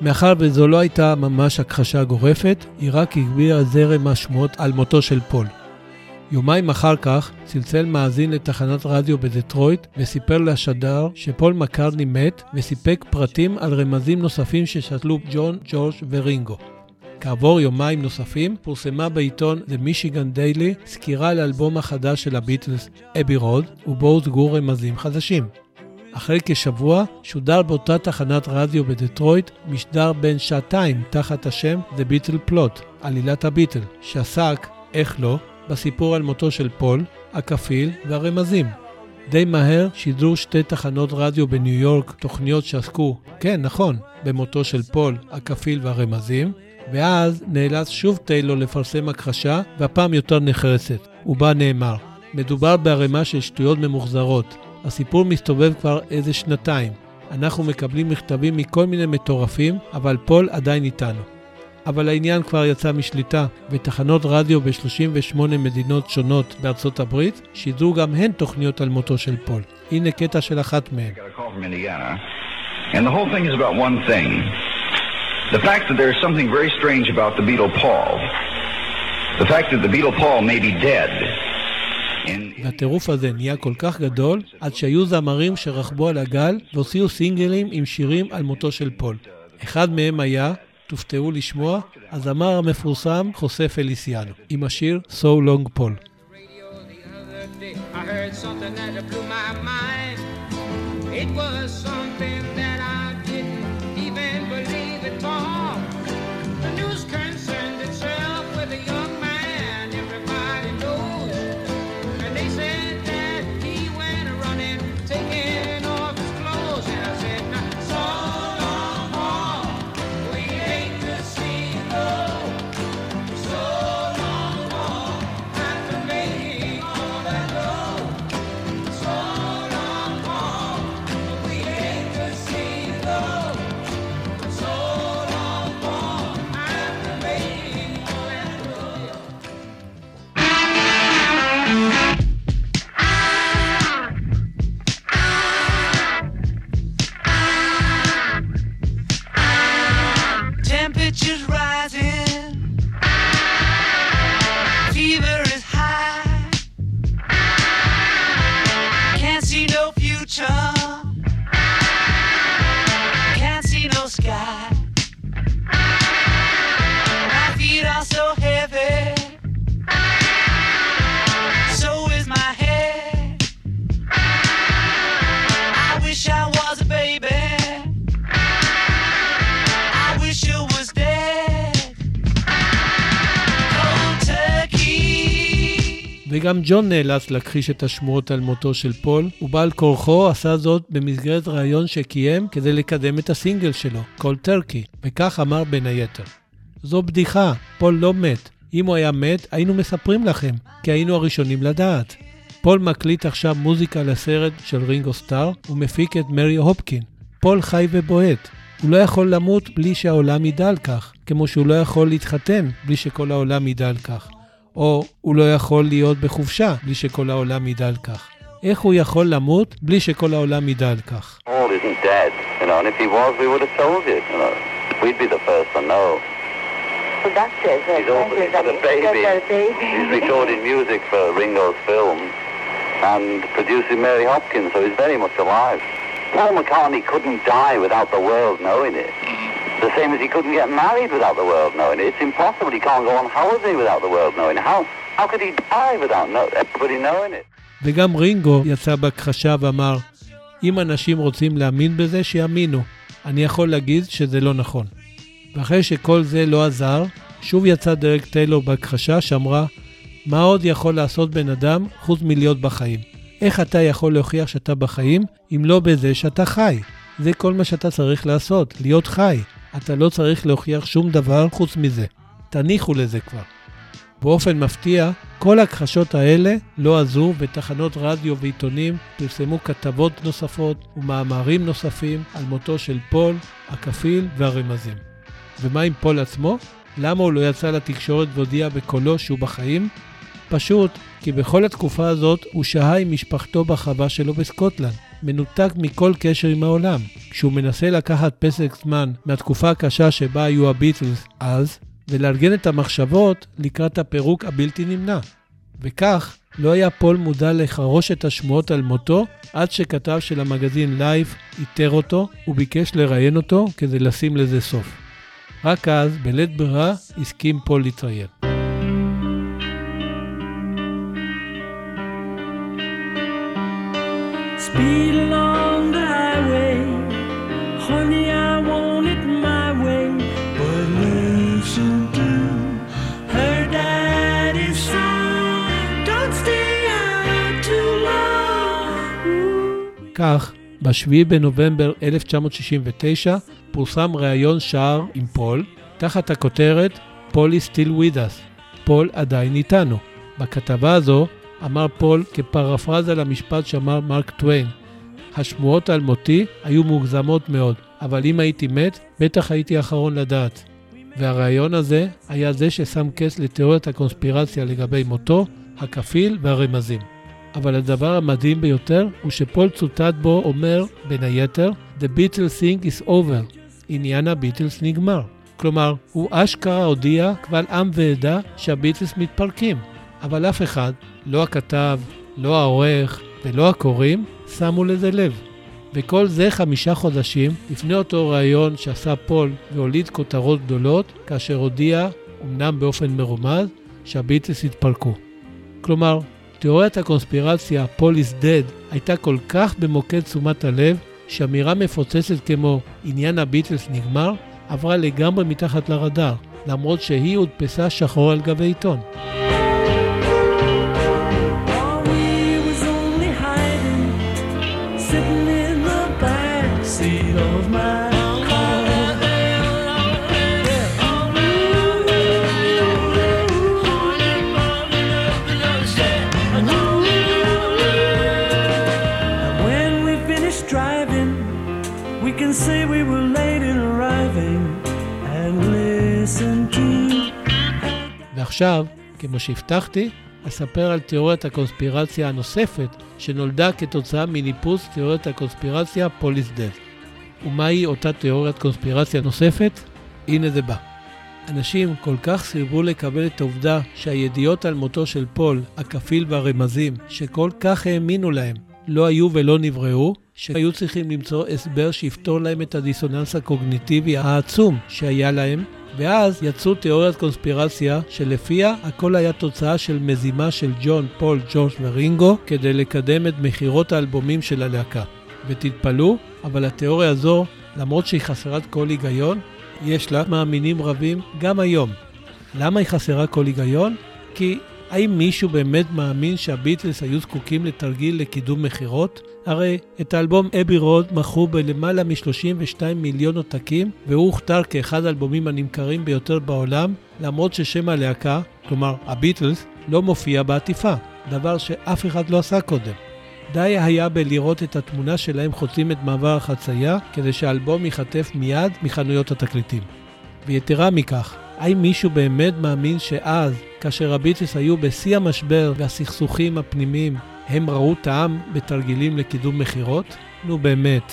מאחר וזו לא הייתה ממש הכחשה גורפת, היא רק הגבירה זרם השמועות על מותו של פול. יומיים אחר כך צלצל מאזין לתחנת רדיו בדטרויט וסיפר לשדר שפול מקרני מת וסיפק פרטים על רמזים נוספים ששתלו ג'ון, ג'ורג' ורינגו. כעבור יומיים נוספים פורסמה בעיתון The Michigan Daily סקירה על האלבום החדש של הביטלס, Abbey Road, ובו הוצגו רמזים חדשים. אחרי כשבוע שודר באותה תחנת רדיו בדטרויט משדר בן שעתיים תחת השם The Beatle Plot, עלילת הביטל, שעסק, איך לא, בסיפור על מותו של פול, הכפיל והרמזים. די מהר שידרו שתי תחנות רדיו בניו יורק תוכניות שעסקו, כן, נכון, במותו של פול, הכפיל והרמזים, ואז נאלץ שוב טיילור לפרסם הכחשה, והפעם יותר נחרצת, ובה נאמר, מדובר בערימה של שטויות ממוחזרות. הסיפור מסתובב כבר איזה שנתיים. אנחנו מקבלים מכתבים מכל מיני מטורפים, אבל פול עדיין איתנו. אבל העניין כבר יצא משליטה, ותחנות רדיו ב-38 מדינות שונות בארצות הברית שידרו גם הן תוכניות על מותו של פול. הנה קטע של אחת מהן. And the whole thing is about one thing. The fact that there is something very strange about the Beatle Paul. The fact that the Beatle Paul may be dead. והטירוף הזה נהיה כל כך גדול, עד שהיו זמרים שרכבו על הגל והוציאו סינגלים עם שירים על מותו של פול. אחד מהם היה, תופתעו לשמוע, הזמר המפורסם חוסה פליסיאנו, עם השיר So Long Paul. It was something וגם ג'ון נאלץ להכחיש את השמועות על מותו של פול, ובעל כורחו עשה זאת במסגרת ראיון שקיים כדי לקדם את הסינגל שלו, Cold Turkey, וכך אמר בין היתר: זו בדיחה, פול לא מת. אם הוא היה מת, היינו מספרים לכם, כי היינו הראשונים לדעת. פול מקליט עכשיו מוזיקה לסרט של רינגו סטאר ומפיק את מרי הופקין. פול חי ובועט. הוא לא יכול למות בלי שהעולם ידע על כך, כמו שהוא לא יכול להתחתן בלי שכל העולם ידע על כך. או הוא לא יכול להיות בחופשה בלי שכל העולם ידע על כך. איך הוא יכול למות בלי שכל העולם ידע על כך? Paul isn't dead, you know, and if he was, we would have told you, you know. We'd be the first to know. Well, that's it. He's all, he's got a baby. He's recording music for Ringo's film and producing Mary Hopkins, so he's very much alive. Paul McCartney couldn't die without the world knowing it. The same as he couldn't get married without the world knowing it. It's impossible. He can't go on holiday without the world knowing it. How, how could he die without know, everybody knowing it? וגם רינגו יצא בהכחשה ואמר, אם אנשים רוצים להאמין בזה, שיאמינו. אני יכול להגיד שזה לא נכון. ואחרי שכל זה לא עזר, שוב יצא דרק טיילור בהכחשה שאמרה, מה עוד יכול לעשות בן אדם חוץ מלהיות בחיים? איך אתה יכול להוכיח שאתה בחיים, אם לא בזה שאתה חי? זה כל מה שאתה צריך לעשות, להיות חי. אתה לא צריך להוכיח שום דבר חוץ מזה. תניחו לזה כבר. באופן מפתיע, כל ההכחשות האלה לא עזרו, ותחנות רדיו ועיתונים פרסמו כתבות נוספות ומאמרים נוספים על מותו של פול, הכפיל והרמזים. ומה עם פול עצמו? למה הוא לא יצא לתקשורת והודיע בקולו שהוא בחיים? פשוט כי בכל התקופה הזאת הוא שהה עם משפחתו בחווה שלו בסקוטלנד, מנותק מכל קשר עם העולם. כשהוא מנסה לקחת פסק זמן מהתקופה הקשה שבה היו הביטלס אז, ולארגן את המחשבות לקראת הפירוק הבלתי נמנע. וכך, לא היה פול מודע לחרושת השמועות על מותו, עד שכתב של המגזין Life איתר אותו, וביקש לראיין אותו כדי לשים לזה סוף. רק אז, בלית ברירה, הסכים פול להתראיין. כך, ב-7 בנובמבר 1969 פורסם ראיון שער עם פול, תחת הכותרת "Paul is still with us", פול עדיין איתנו. בכתבה הזו אמר פול כפרפרזה למשפט שאמר מרק טוויין, השמועות על מותי היו מוגזמות מאוד, אבל אם הייתי מת, בטח הייתי האחרון לדעת. והראיון הזה היה זה ששם קץ לתיאוריית הקונספירציה לגבי מותו, הכפיל והרמזים. אבל הדבר המדהים ביותר הוא שפול צוטט בו אומר, בין היתר, The Beatles thing is over, עניין הביטלס נגמר. כלומר, הוא אשכרה הודיע קבל עם ועדה שהביטלס מתפרקים. אבל אף אחד, לא הכתב, לא העורך ולא הקוראים, שמו לזה לב. וכל זה חמישה חודשים לפני אותו ראיון שעשה פול והוליד כותרות גדולות, כאשר הודיע, אמנם באופן מרומז, שהביטלס התפרקו. כלומר, תיאוריית הקונספירציה, פול is dead, הייתה כל כך במוקד תשומת הלב, שאמירה מפוצצת כמו עניין הביטלס נגמר, עברה לגמרי מתחת לרדאר, למרות שהיא הודפסה שחור על גבי עיתון. ועכשיו, כמו שהבטחתי, אספר על תיאוריית הקונספירציה הנוספת שנולדה כתוצאה מניפוס תיאוריית הקונספירציה פוליס דב. ומהי אותה תיאוריית קונספירציה נוספת? הנה זה בא. אנשים כל כך סירבו לקבל את העובדה שהידיעות על מותו של פול, הכפיל והרמזים, שכל כך האמינו להם, לא היו ולא נבראו, שהיו צריכים למצוא הסבר שיפתור להם את הדיסוננס הקוגניטיבי העצום שהיה להם, ואז יצאו תיאוריית קונספירציה שלפיה הכל היה תוצאה של מזימה של ג'ון, פול, ג'ורג' ורינגו כדי לקדם את מכירות האלבומים של הלהקה. ותתפלאו, אבל התיאוריה הזו, למרות שהיא חסרת כל היגיון, יש לה מאמינים רבים גם היום. למה היא חסרה כל היגיון? כי האם מישהו באמת מאמין שהביטלס היו זקוקים לתרגיל לקידום מכירות? הרי את האלבום אבי רוד מכרו בלמעלה מ-32 מיליון עותקים, והוא הוכתר כאחד האלבומים הנמכרים ביותר בעולם, למרות ששם הלהקה, כלומר הביטלס, לא מופיע בעטיפה, דבר שאף אחד לא עשה קודם. די היה בלראות את התמונה שלהם חוצים את מעבר החצייה, כדי שהאלבום ייחטף מיד מחנויות התקליטים. ויתרה מכך, האם מישהו באמת מאמין שאז, כאשר הביטלס היו בשיא המשבר והסכסוכים הפנימיים, הם ראו טעם בתרגילים לקידום מכירות? נו באמת.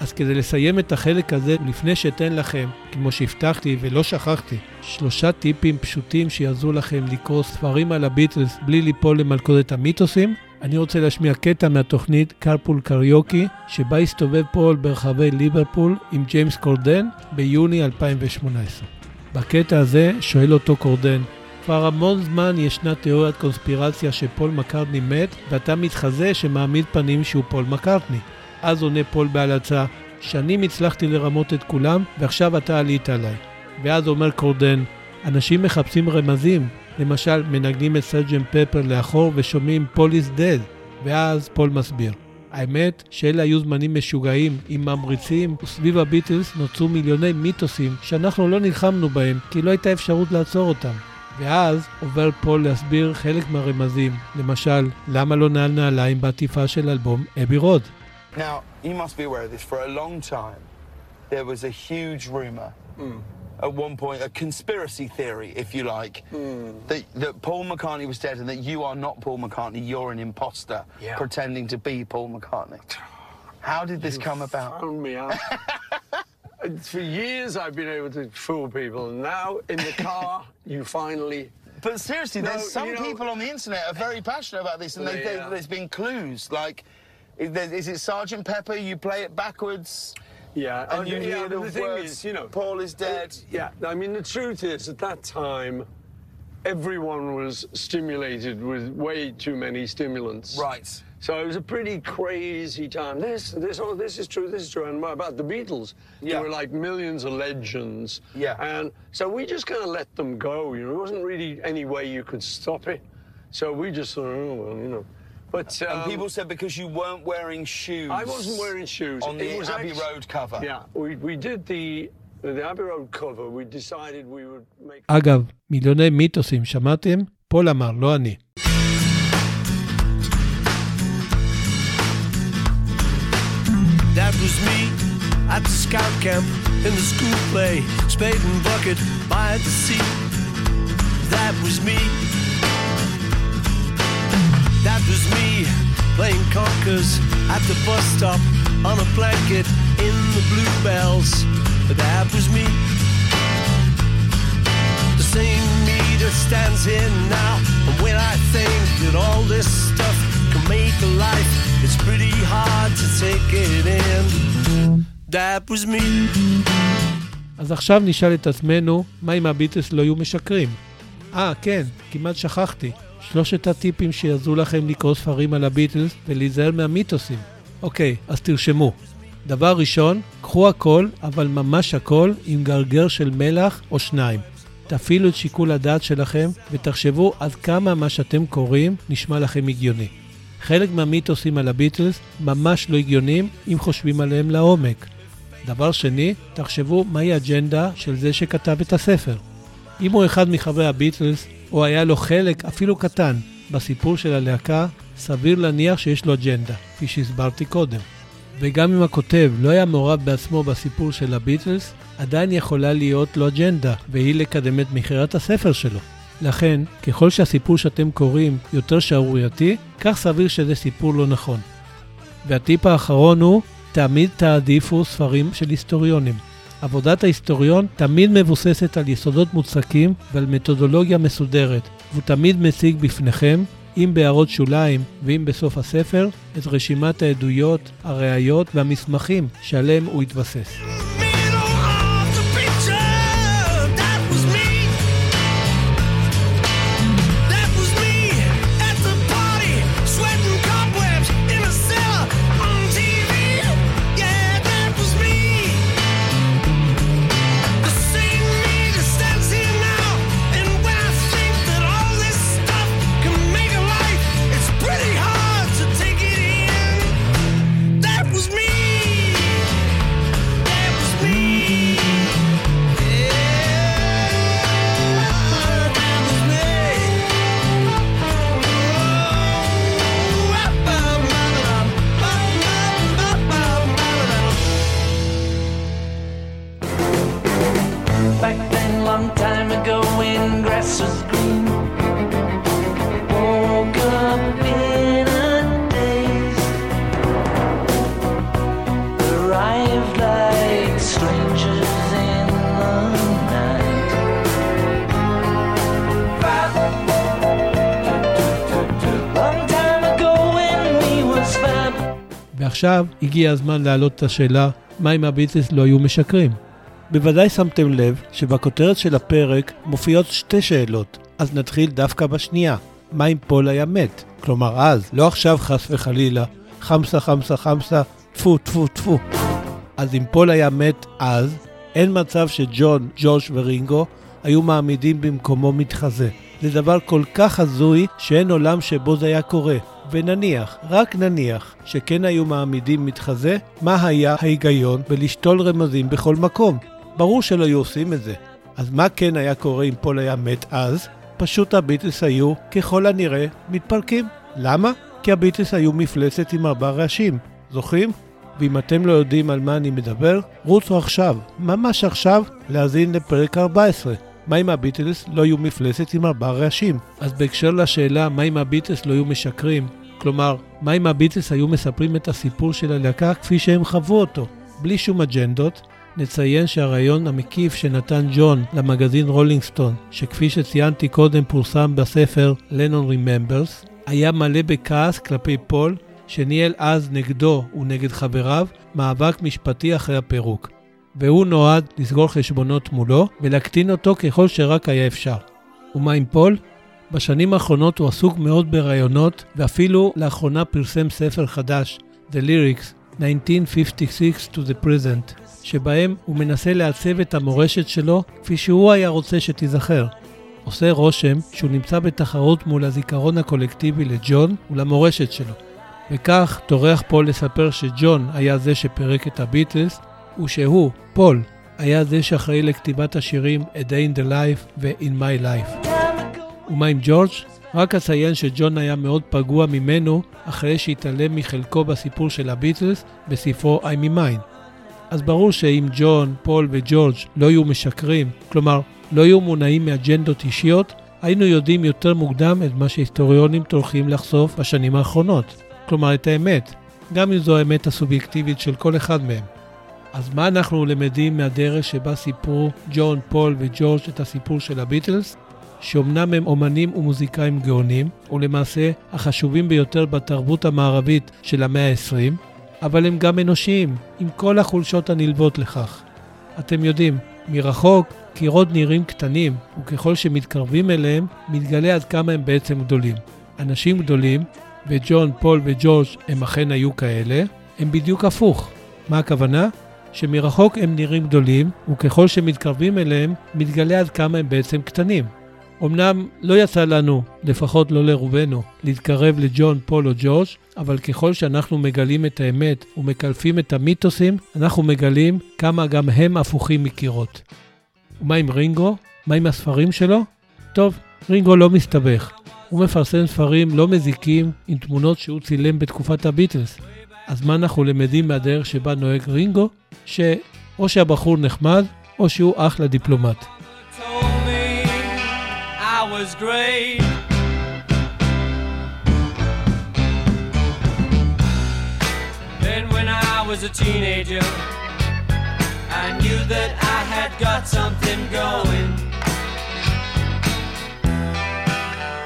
אז כדי לסיים את החלק הזה, לפני שאתן לכם, כמו שהבטחתי ולא שכחתי, שלושה טיפים פשוטים שיעזרו לכם לקרוא ספרים על הביטלס בלי ליפול למלכודת המיתוסים, אני רוצה להשמיע קטע מהתוכנית Carpool Karaoke, שבה הסתובב פול ברחבי ליברפול עם ג'יימס קורדן ביוני 2018. בקטע הזה שואל אותו קורדן, כבר המון זמן ישנה תיאוריית קונספירציה שפול מקארטני מת, ואתה מתחזה שמעמיד פנים שהוא פול מקארטני. אז עונה פול בהלצה, שנים הצלחתי לרמות את כולם, ועכשיו אתה עלית עליי. ואז אומר קורדן, אנשים מחפשים רמזים, למשל מנגנים את Sergeant Pepper לאחור ושומעים Paul is dead, ואז פול מסביר. האמת שאלה היו זמנים משוגעים עם ממריצים, וסביב הביטלס נוצרו מיליוני מיתוסים שאנחנו לא נלחמנו בהם כי לא הייתה אפשרות לעצור אותם. ואז עובר פול להסביר חלק מהרמזים, למשל, למה לא נעל נעליים בעטיפה של אלבום Abbey Road. Now, you must be aware of this. For a long time, there was a huge rumor. At one point, a conspiracy theory, if you like, hmm. that, that Paul McCartney was dead and that you are not Paul McCartney, you're an imposter Yeah. pretending to be Paul McCartney. How did this come about? Found me out. For years, I've been able to fool people, and now in the car, you finally. But seriously, No, there's some you know- people on the internet are very passionate about this, and they, they, Yeah. there's been clues. Like, is, there, is it Sergeant Pepper? You play it backwards, Yeah, and and you yeah, hear the, the thing words, is, you know, Paul is dead. Yeah, I mean, the truth is, at that time, everyone was stimulated with way too many stimulants. Right. So it was a pretty crazy time. This, this, oh, this is true, this is true. And what about the Beatles, Yeah. there were like millions of legends. Yeah. And so we just kind of let them go. You know, there wasn't really any way you could stop it. So we just of, oh, well, you know. But um, and people said because you weren't wearing shoes. I wasn't wearing shoes. On the It was Abbey act- Road cover. Yeah, we, we did the the Abbey Road cover. We decided we would make. אגב, מיליוני מיתוסים, שמעתם? פול אמר, לא אני. That was me at the scout camp in the school play, spade and bucket by the sea. That was me. That was me playing conkers at the bus stop on a blanket in the bluebells. That was me. The same me that stands here now. And when I think that all this stuff can make a life, it's pretty hard to take it in. That was me. אז עכשיו נשאל את עצמנו, מה אם הביטלס לא היו משקרים? אה, כן, כמעט שכחתי. שלושת הטיפים שיעזרו לכם לקרוא ספרים על הביטלס ולהיזהר מהמיתוסים. אוקיי, אז תרשמו. דבר ראשון, קחו הכל, אבל ממש הכל, עם גרגר של מלח או שניים. תפעילו את שיקול הדעת שלכם ותחשבו עד כמה מה שאתם קוראים נשמע לכם הגיוני. חלק מהמיתוסים על הביטלס ממש לא הגיוניים אם חושבים עליהם לעומק. דבר שני, תחשבו מהי האג'נדה של זה שכתב את הספר. אם הוא אחד מחברי הביטלס, או היה לו חלק, אפילו קטן, בסיפור של הלהקה, סביר להניח שיש לו אג'נדה, כפי שהסברתי קודם. וגם אם הכותב לא היה מעורב בעצמו בסיפור של הביטלס, עדיין יכולה להיות לו אג'נדה, והיא לקדם את מכירת הספר שלו. לכן, ככל שהסיפור שאתם קוראים יותר שערורייתי, כך סביר שזה סיפור לא נכון. והטיפ האחרון הוא, תמיד תעדיפו ספרים של היסטוריונים. עבודת ההיסטוריון תמיד מבוססת על יסודות מוצקים ועל מתודולוגיה מסודרת, והוא תמיד מציג בפניכם, אם בהערות שוליים ואם בסוף הספר, את רשימת העדויות, הראיות והמסמכים שעליהם הוא התבסס. ועכשיו הגיע הזמן להעלות את השאלה, מה אם הביטלס לא היו משקרים? בוודאי שמתם לב שבכותרת של הפרק מופיעות שתי שאלות, אז נתחיל דווקא בשנייה. מה אם פול היה מת? כלומר אז, לא עכשיו חס וחלילה, חמסה חמסה חמסה, טפו טפו טפו. אז אם פול היה מת אז, אין מצב שג'ון, ג'ורג' ורינגו היו מעמידים במקומו מתחזה. זה דבר כל כך הזוי שאין עולם שבו זה היה קורה. ונניח, רק נניח, שכן היו מעמידים מתחזה, מה היה ההיגיון בלשתול רמזים בכל מקום? ברור שלא היו עושים את זה. אז מה כן היה קורה אם פול היה מת אז? פשוט הביטלס היו, ככל הנראה, מתפרקים. למה? כי הביטלס היו מפלצת עם ארבע ראשים. זוכרים? ואם אתם לא יודעים על מה אני מדבר, רוצו עכשיו, ממש עכשיו, להאזין לפרק 14. מה אם הביטלס לא יהיו מפלצת עם ארבעה רעשים? אז בהקשר לשאלה מה אם הביטלס לא יהיו משקרים, כלומר, מה אם הביטלס היו מספרים את הסיפור של הלהקה כפי שהם חוו אותו, בלי שום אג'נדות, נציין שהראיון המקיף שנתן ג'ון למגזין רולינג סטון, שכפי שציינתי קודם פורסם בספר Lennon Remembers, היה מלא בכעס כלפי פול, שניהל אז נגדו ונגד חבריו מאבק משפטי אחרי הפירוק. והוא נועד לסגור חשבונות מולו ולהקטין אותו ככל שרק היה אפשר. ומה עם פול? בשנים האחרונות הוא עסוק מאוד בראיונות, ואפילו לאחרונה פרסם ספר חדש, The Lyrics, 1956 to the Present, שבהם הוא מנסה לעצב את המורשת שלו כפי שהוא היה רוצה שתיזכר. עושה רושם שהוא נמצא בתחרות מול הזיכרון הקולקטיבי לג'ון ולמורשת שלו. וכך טורח פול לספר שג'ון היה זה שפירק את הביטלס, ושהוא, פול, היה זה שאחראי לכתיבת השירים A Day in the Life ו-In My Life. ומה עם ג'ורג'? רק אציין שג'ון היה מאוד פגוע ממנו אחרי שהתעלם מחלקו בסיפור של הביטלס בספרו I'm in Mine. אז ברור שאם ג'ון, פול וג'ורג' לא יהיו משקרים, כלומר לא יהיו מונעים מאג'נדות אישיות, היינו יודעים יותר מוקדם את מה שהיסטוריונים טורחים לחשוף בשנים האחרונות. כלומר את האמת, גם אם זו האמת הסובייקטיבית של כל אחד מהם. אז מה אנחנו למדים מהדרך שבה סיפרו ג'ון, פול וג'ורג' את הסיפור של הביטלס? שאומנם הם אומנים ומוזיקאים גאונים, ולמעשה החשובים ביותר בתרבות המערבית של המאה ה-20, אבל הם גם אנושיים, עם כל החולשות הנלוות לכך. אתם יודעים, מרחוק קירות נראים קטנים, וככל שמתקרבים אליהם, מתגלה עד כמה הם בעצם גדולים. אנשים גדולים, וג'ון, פול וג'ורג' הם אכן היו כאלה, הם בדיוק הפוך. מה הכוונה? שמרחוק הם נראים גדולים, וככל שמתקרבים אליהם, מתגלה עד כמה הם בעצם קטנים. אמנם לא יצא לנו, לפחות לא לרובנו, להתקרב לג'ון, פול או ג'ורג', אבל ככל שאנחנו מגלים את האמת ומקלפים את המיתוסים, אנחנו מגלים כמה גם הם הפוכים מקירות. ומה עם רינגו? מה עם הספרים שלו? טוב, רינגו לא מסתבך. הוא מפרסם ספרים לא מזיקים עם תמונות שהוא צילם בתקופת הביטלס. אז מה אנחנו למדים מהדרך שבה נוהג רינגו? שאו שהבחור נחמד, או שהוא אחלה דיפלומט. Was great. Then when I was a teenager, I knew that I had got something going.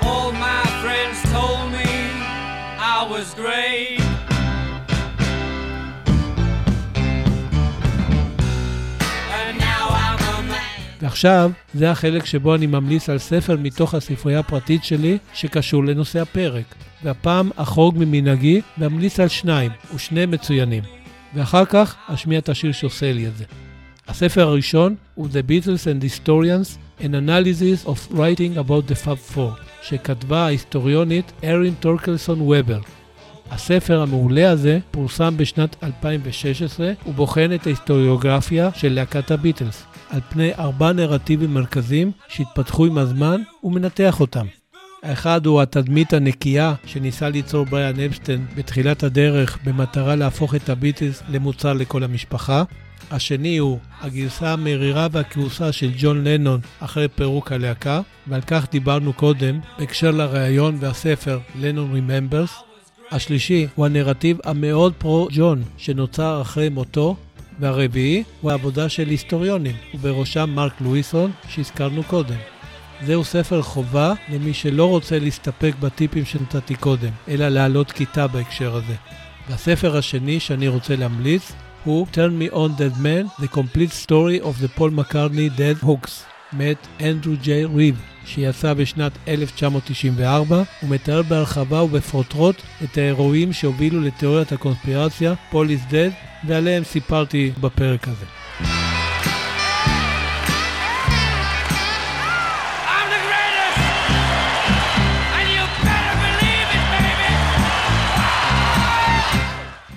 All my friends told me I was great. ועכשיו, זה החלק שבו אני ממליץ על ספר מתוך הספרייה הפרטית שלי שקשור לנושא הפרק. והפעם אחרוג ממנהגי ואמליץ על שניים, ושניהם מצוינים. ואחר כך אשמיע את השיר שעושה לי את זה. הספר הראשון הוא The Beatles and Historians, An Analysis of Writing About the Fab Four, שכתבה ההיסטוריונית ארין טורקלסון וובר. הספר המעולה הזה פורסם בשנת 2016 ובוחן את ההיסטוריוגרפיה של להקת הביטלס, על פני ארבע נרטיבים מרכזיים שהתפתחו עם הזמן ומנתח אותם. האחד הוא התדמית הנקייה שניסה ליצור בריאן אפסטיין בתחילת הדרך במטרה להפוך את הביטלס למוצר לכל המשפחה. השני הוא הגרסה המרירה והכעוסה של ג'ון לנון אחרי פירוק הלהקה, ועל כך דיברנו קודם בהקשר לראיון והספר לנון Remembers. השלישי הוא הנרטיב המאוד פרו-ג'ון שנוצר אחרי מותו, והרביעי הוא העבודה של היסטוריונים, ובראשם מרק לואיסון שהזכרנו קודם. זהו ספר חובה למי שלא רוצה להסתפק בטיפים שנתתי קודם, אלא להעלות כיתה בהקשר הזה. והספר השני שאני רוצה להמליץ הוא Turn Me On Dead Man, The Complete Story of the Paul McCartney Dead Hooks, מאת אנדרו ג'יי ריב, שיצא בשנת 1994, ומתאר בהרחבה ובפרוטרוט את האירועים שהובילו לתיאוריית הקונספירציה, Paul is Dead, ועליהם סיפרתי בפרק הזה.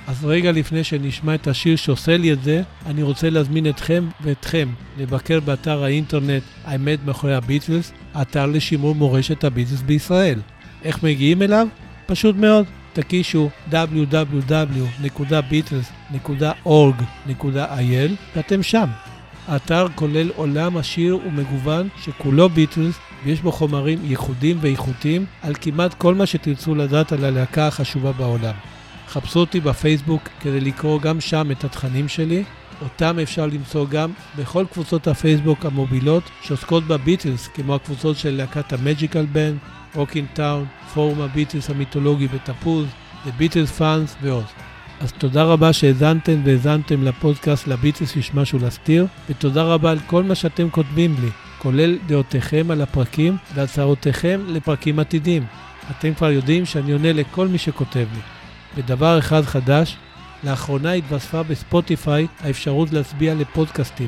אז רגע לפני שנשמע את השיר שעושה לי את זה, אני רוצה להזמין אתכם ואתכם לבקר באתר האינטרנט האמת מאחורי הביטלס, האתר לשימור מורשת הביטלס בישראל. איך מגיעים אליו? פשוט מאוד. תקישו www.beatles.org.il ואתם שם. האתר כולל עולם עשיר ומגוון שכולו ביטלס ויש בו חומרים ייחודיים ואיכותיים על כמעט כל מה שתרצו לדעת על הלהקה החשובה בעולם. חפשו אותי בפייסבוק כדי לקרוא גם שם את התכנים שלי. אותם אפשר למצוא גם בכל קבוצות הפייסבוק המובילות שעוסקות בביטלס, כמו הקבוצות של להקת ה Magical Band, רוקינג טאון, פורום הביטלס המיתולוגי בתפוז, The Beatles Fans ועוד. אז תודה רבה שהאזנתם והאזנתן לפודקאסט לביטלס יש משהו להסתיר, ותודה רבה על כל מה שאתם כותבים לי, כולל דעותיכם על הפרקים והצהרותיכם לפרקים עתידיים. אתם כבר יודעים שאני עונה לכל מי שכותב לי. ודבר אחד חדש, לאחרונה התווספה בספוטיפיי האפשרות להצביע לפודקאסטים.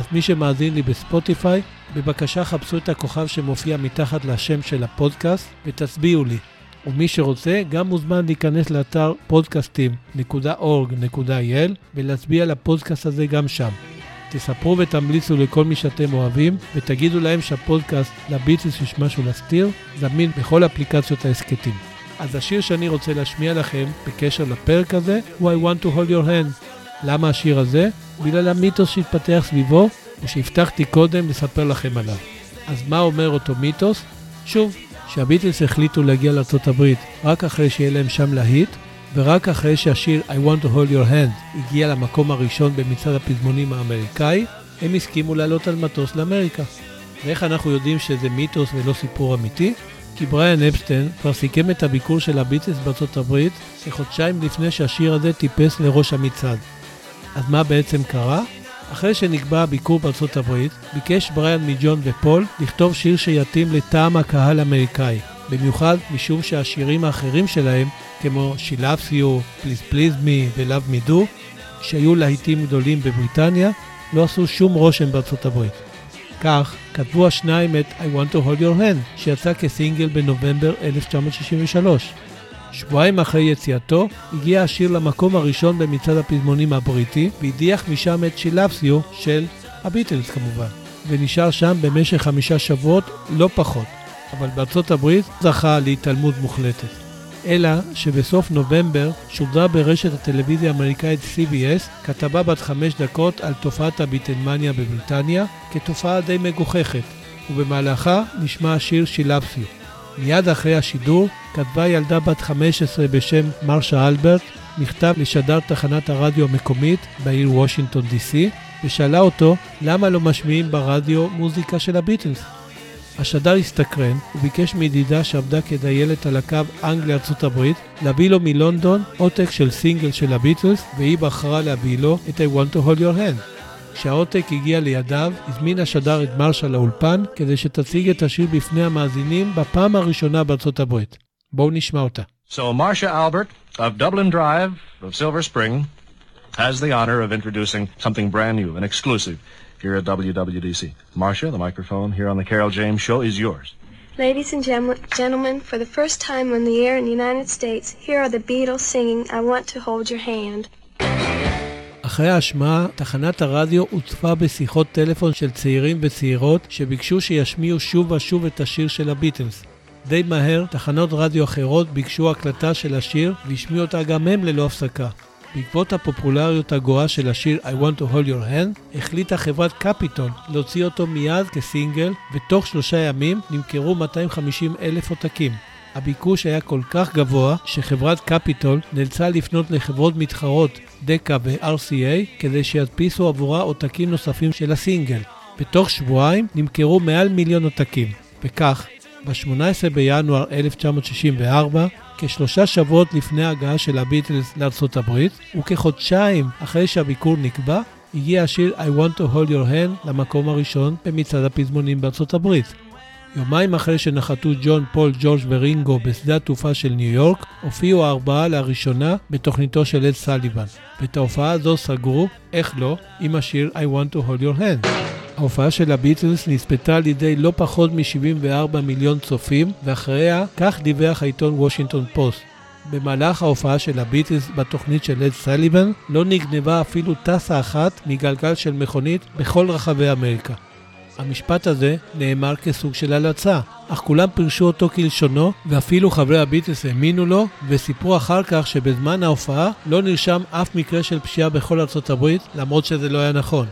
אז מי שמאזין לי בספוטיפיי, בבקשה חפשו את הכוכב שמופיע מתחת לשם של הפודקאסט ותצביעו לי. ומי שרוצה גם מוזמן להיכנס לאתר podcastim.org.il ולהצביע לפודקאסט הזה גם שם. תספרו ותמליצו לכל מי שאתם אוהבים ותגידו להם שהפודקאסט לביטלס יש משהו להסתיר, זמין בכל אפליקציות ההסכתים. אז השיר שאני רוצה להשמיע לכם בקשר לפרק הזה הוא I want to hold your hand. למה השיר הזה? בגלל המיתוס שהתפתח סביבו ושהבטחתי קודם לספר לכם עליו. אז מה אומר אותו מיתוס? שוב, שהביטלס החליטו להגיע לארה"ב רק אחרי שיהיה להם שם להיט, ורק אחרי שהשיר I want to hold your hand הגיע למקום הראשון במצעד הפזמונים האמריקאי, הם הסכימו לעלות על מטוס לאמריקה. ואיך אנחנו יודעים שזה מיתוס ולא סיפור אמיתי? כי בריאן אפשטיין כבר סיכם את הביקור של הביטלס בארצות הברית כחודשיים לפני שהשיר הזה טיפס לראש המצעד. אז מה בעצם קרה? אחרי שנקבע הביקור בארצות הברית, ביקש בריאן מג'ון ופול לכתוב שיר שיתאים לטעם הקהל האמריקאי, במיוחד משום שהשירים האחרים שלהם, כמו She Loves You, Please Please Me ו-Love Me Do, שהיו להיטים גדולים בבריטניה, לא עשו שום רושם בארצות הברית. כך כתבו השניים את I Want to Hold Your Hand, שיצא כסינגל בנובמבר 1963. שבועיים אחרי יציאתו, הגיע השיר למקום הראשון במצעד הפזמונים הבריטי, והדיח משם את You של הביטלס כמובן, ונשאר שם במשך חמישה שבועות, לא פחות, אבל בארצות הברית זכה להתעלמות מוחלטת. אלא שבסוף נובמבר שודרה ברשת הטלוויזיה האמריקאית CBS כתבה בת חמש דקות על תופעת הביטלמניה בבריטניה כתופעה די מגוחכת, ובמהלכה נשמע השיר You. מיד אחרי השידור כתבה ילדה בת 15 בשם מרשה אלברט מכתב לשדר תחנת הרדיו המקומית בעיר וושינגטון די.סי ושאלה אותו למה לא משמיעים ברדיו מוזיקה של הביטלס. השדר הסתקרן וביקש מידידה שעבדה כדיילת על הקו אנגליה-ארצות הברית להביא לו מלונדון עותק של סינגל של הביטלס והיא בחרה להביא לו את I want to hold your hand. כשהעותק הגיע לידיו, הזמין השדר את מרשה לאולפן כדי שתציג את השיר בפני המאזינים בפעם הראשונה בארצות הברית. בואו נשמע אותה. So Marcia Albert of Dublin Drive of Silver Spring has the honor of introducing something brand new and exclusive here at WWDC. Marcia, the microphone here on the Carol James Show is yours. Ladies and gem- gentlemen, for the first time on the air in the United States, here are the Beatles singing I Want to Hold Your Hand. אחרי ההשמעה, תחנת הרדיו הוצפה בשיחות טלפון של צעירים וצעירות שביקשו שישמיעו שוב ושוב את השיר של הביטלס. די מהר, תחנות רדיו אחרות ביקשו הקלטה של השיר והשמיעו אותה גם הם ללא הפסקה. בעקבות הפופולריות הגואה של השיר I want to hold your hand, החליטה חברת קפיטול להוציא אותו מיד כסינגל, ותוך שלושה ימים נמכרו 250 אלף עותקים. הביקוש היה כל כך גבוה, שחברת קפיטול נאלצה לפנות לחברות מתחרות, דקה ו-RCA, כדי שידפיסו עבורה עותקים נוספים של הסינגל. בתוך שבועיים נמכרו מעל מיליון עותקים. וכך, ב-18 בינואר 1964, כשלושה שבועות לפני ההגעה של הביטלס לארצות הברית, וכחודשיים אחרי שהביקור נקבע, הגיע השיר I want to hold your hand למקום הראשון במצעד הפזמונים בארצות הברית. יומיים אחרי שנחתו ג'ון, פול, ג'ורג' ורינגו בשדה התעופה של ניו יורק, הופיעו הארבעה לראשונה בתוכניתו של אד סליבן. ואת ההופעה הזו סגרו, איך לא, עם השיר I want to hold your hand. ההופעה של הביטלס נספתה על ידי לא פחות מ-74 מיליון צופים, ואחריה, כך דיווח העיתון וושינגטון פוסט. במהלך ההופעה של הביטלס בתוכנית של אד סליבן, לא נגנבה אפילו טסה אחת מגלגל של מכונית בכל רחבי אמריקה. המשפט הזה נאמר כסוג של הלצה, אך כולם פירשו אותו כלשונו, ואפילו חברי הביטלס האמינו לו, וסיפרו אחר כך שבזמן ההופעה לא נרשם אף מקרה של פשיעה בכל ארצות הברית, למרות שזה לא היה נכון.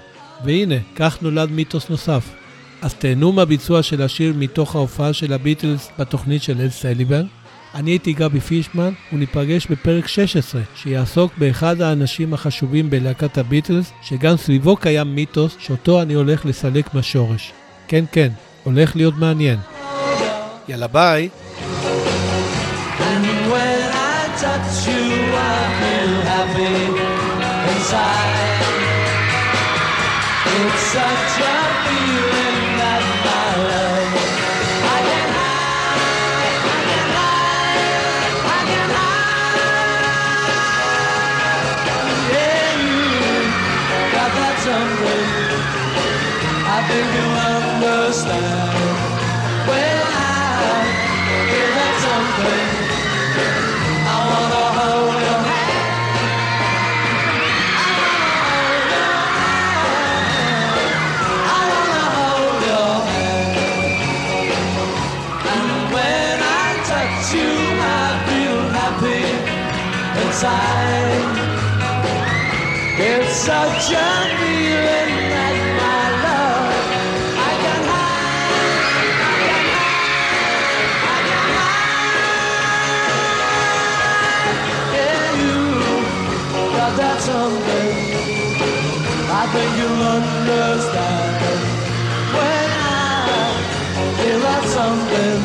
והנה, כך נולד מיתוס נוסף. אז תהנו מהביצוע של השיר מתוך ההופעה של הביטלס בתוכנית של אל סליבן. אני הייתי גבי פישמן, וניפגש בפרק 16, שיעסוק באחד האנשים החשובים בלהקת הביטלס, שגם סביבו קיים מיתוס שאותו אני הולך לסלק מהשורש. כן, כן, הולך להיות מעניין. יאללה ביי. And when side. It's such a feeling that my love I can hide, I can hide, I can hide in you. got that something I think you'll understand when I feel that something.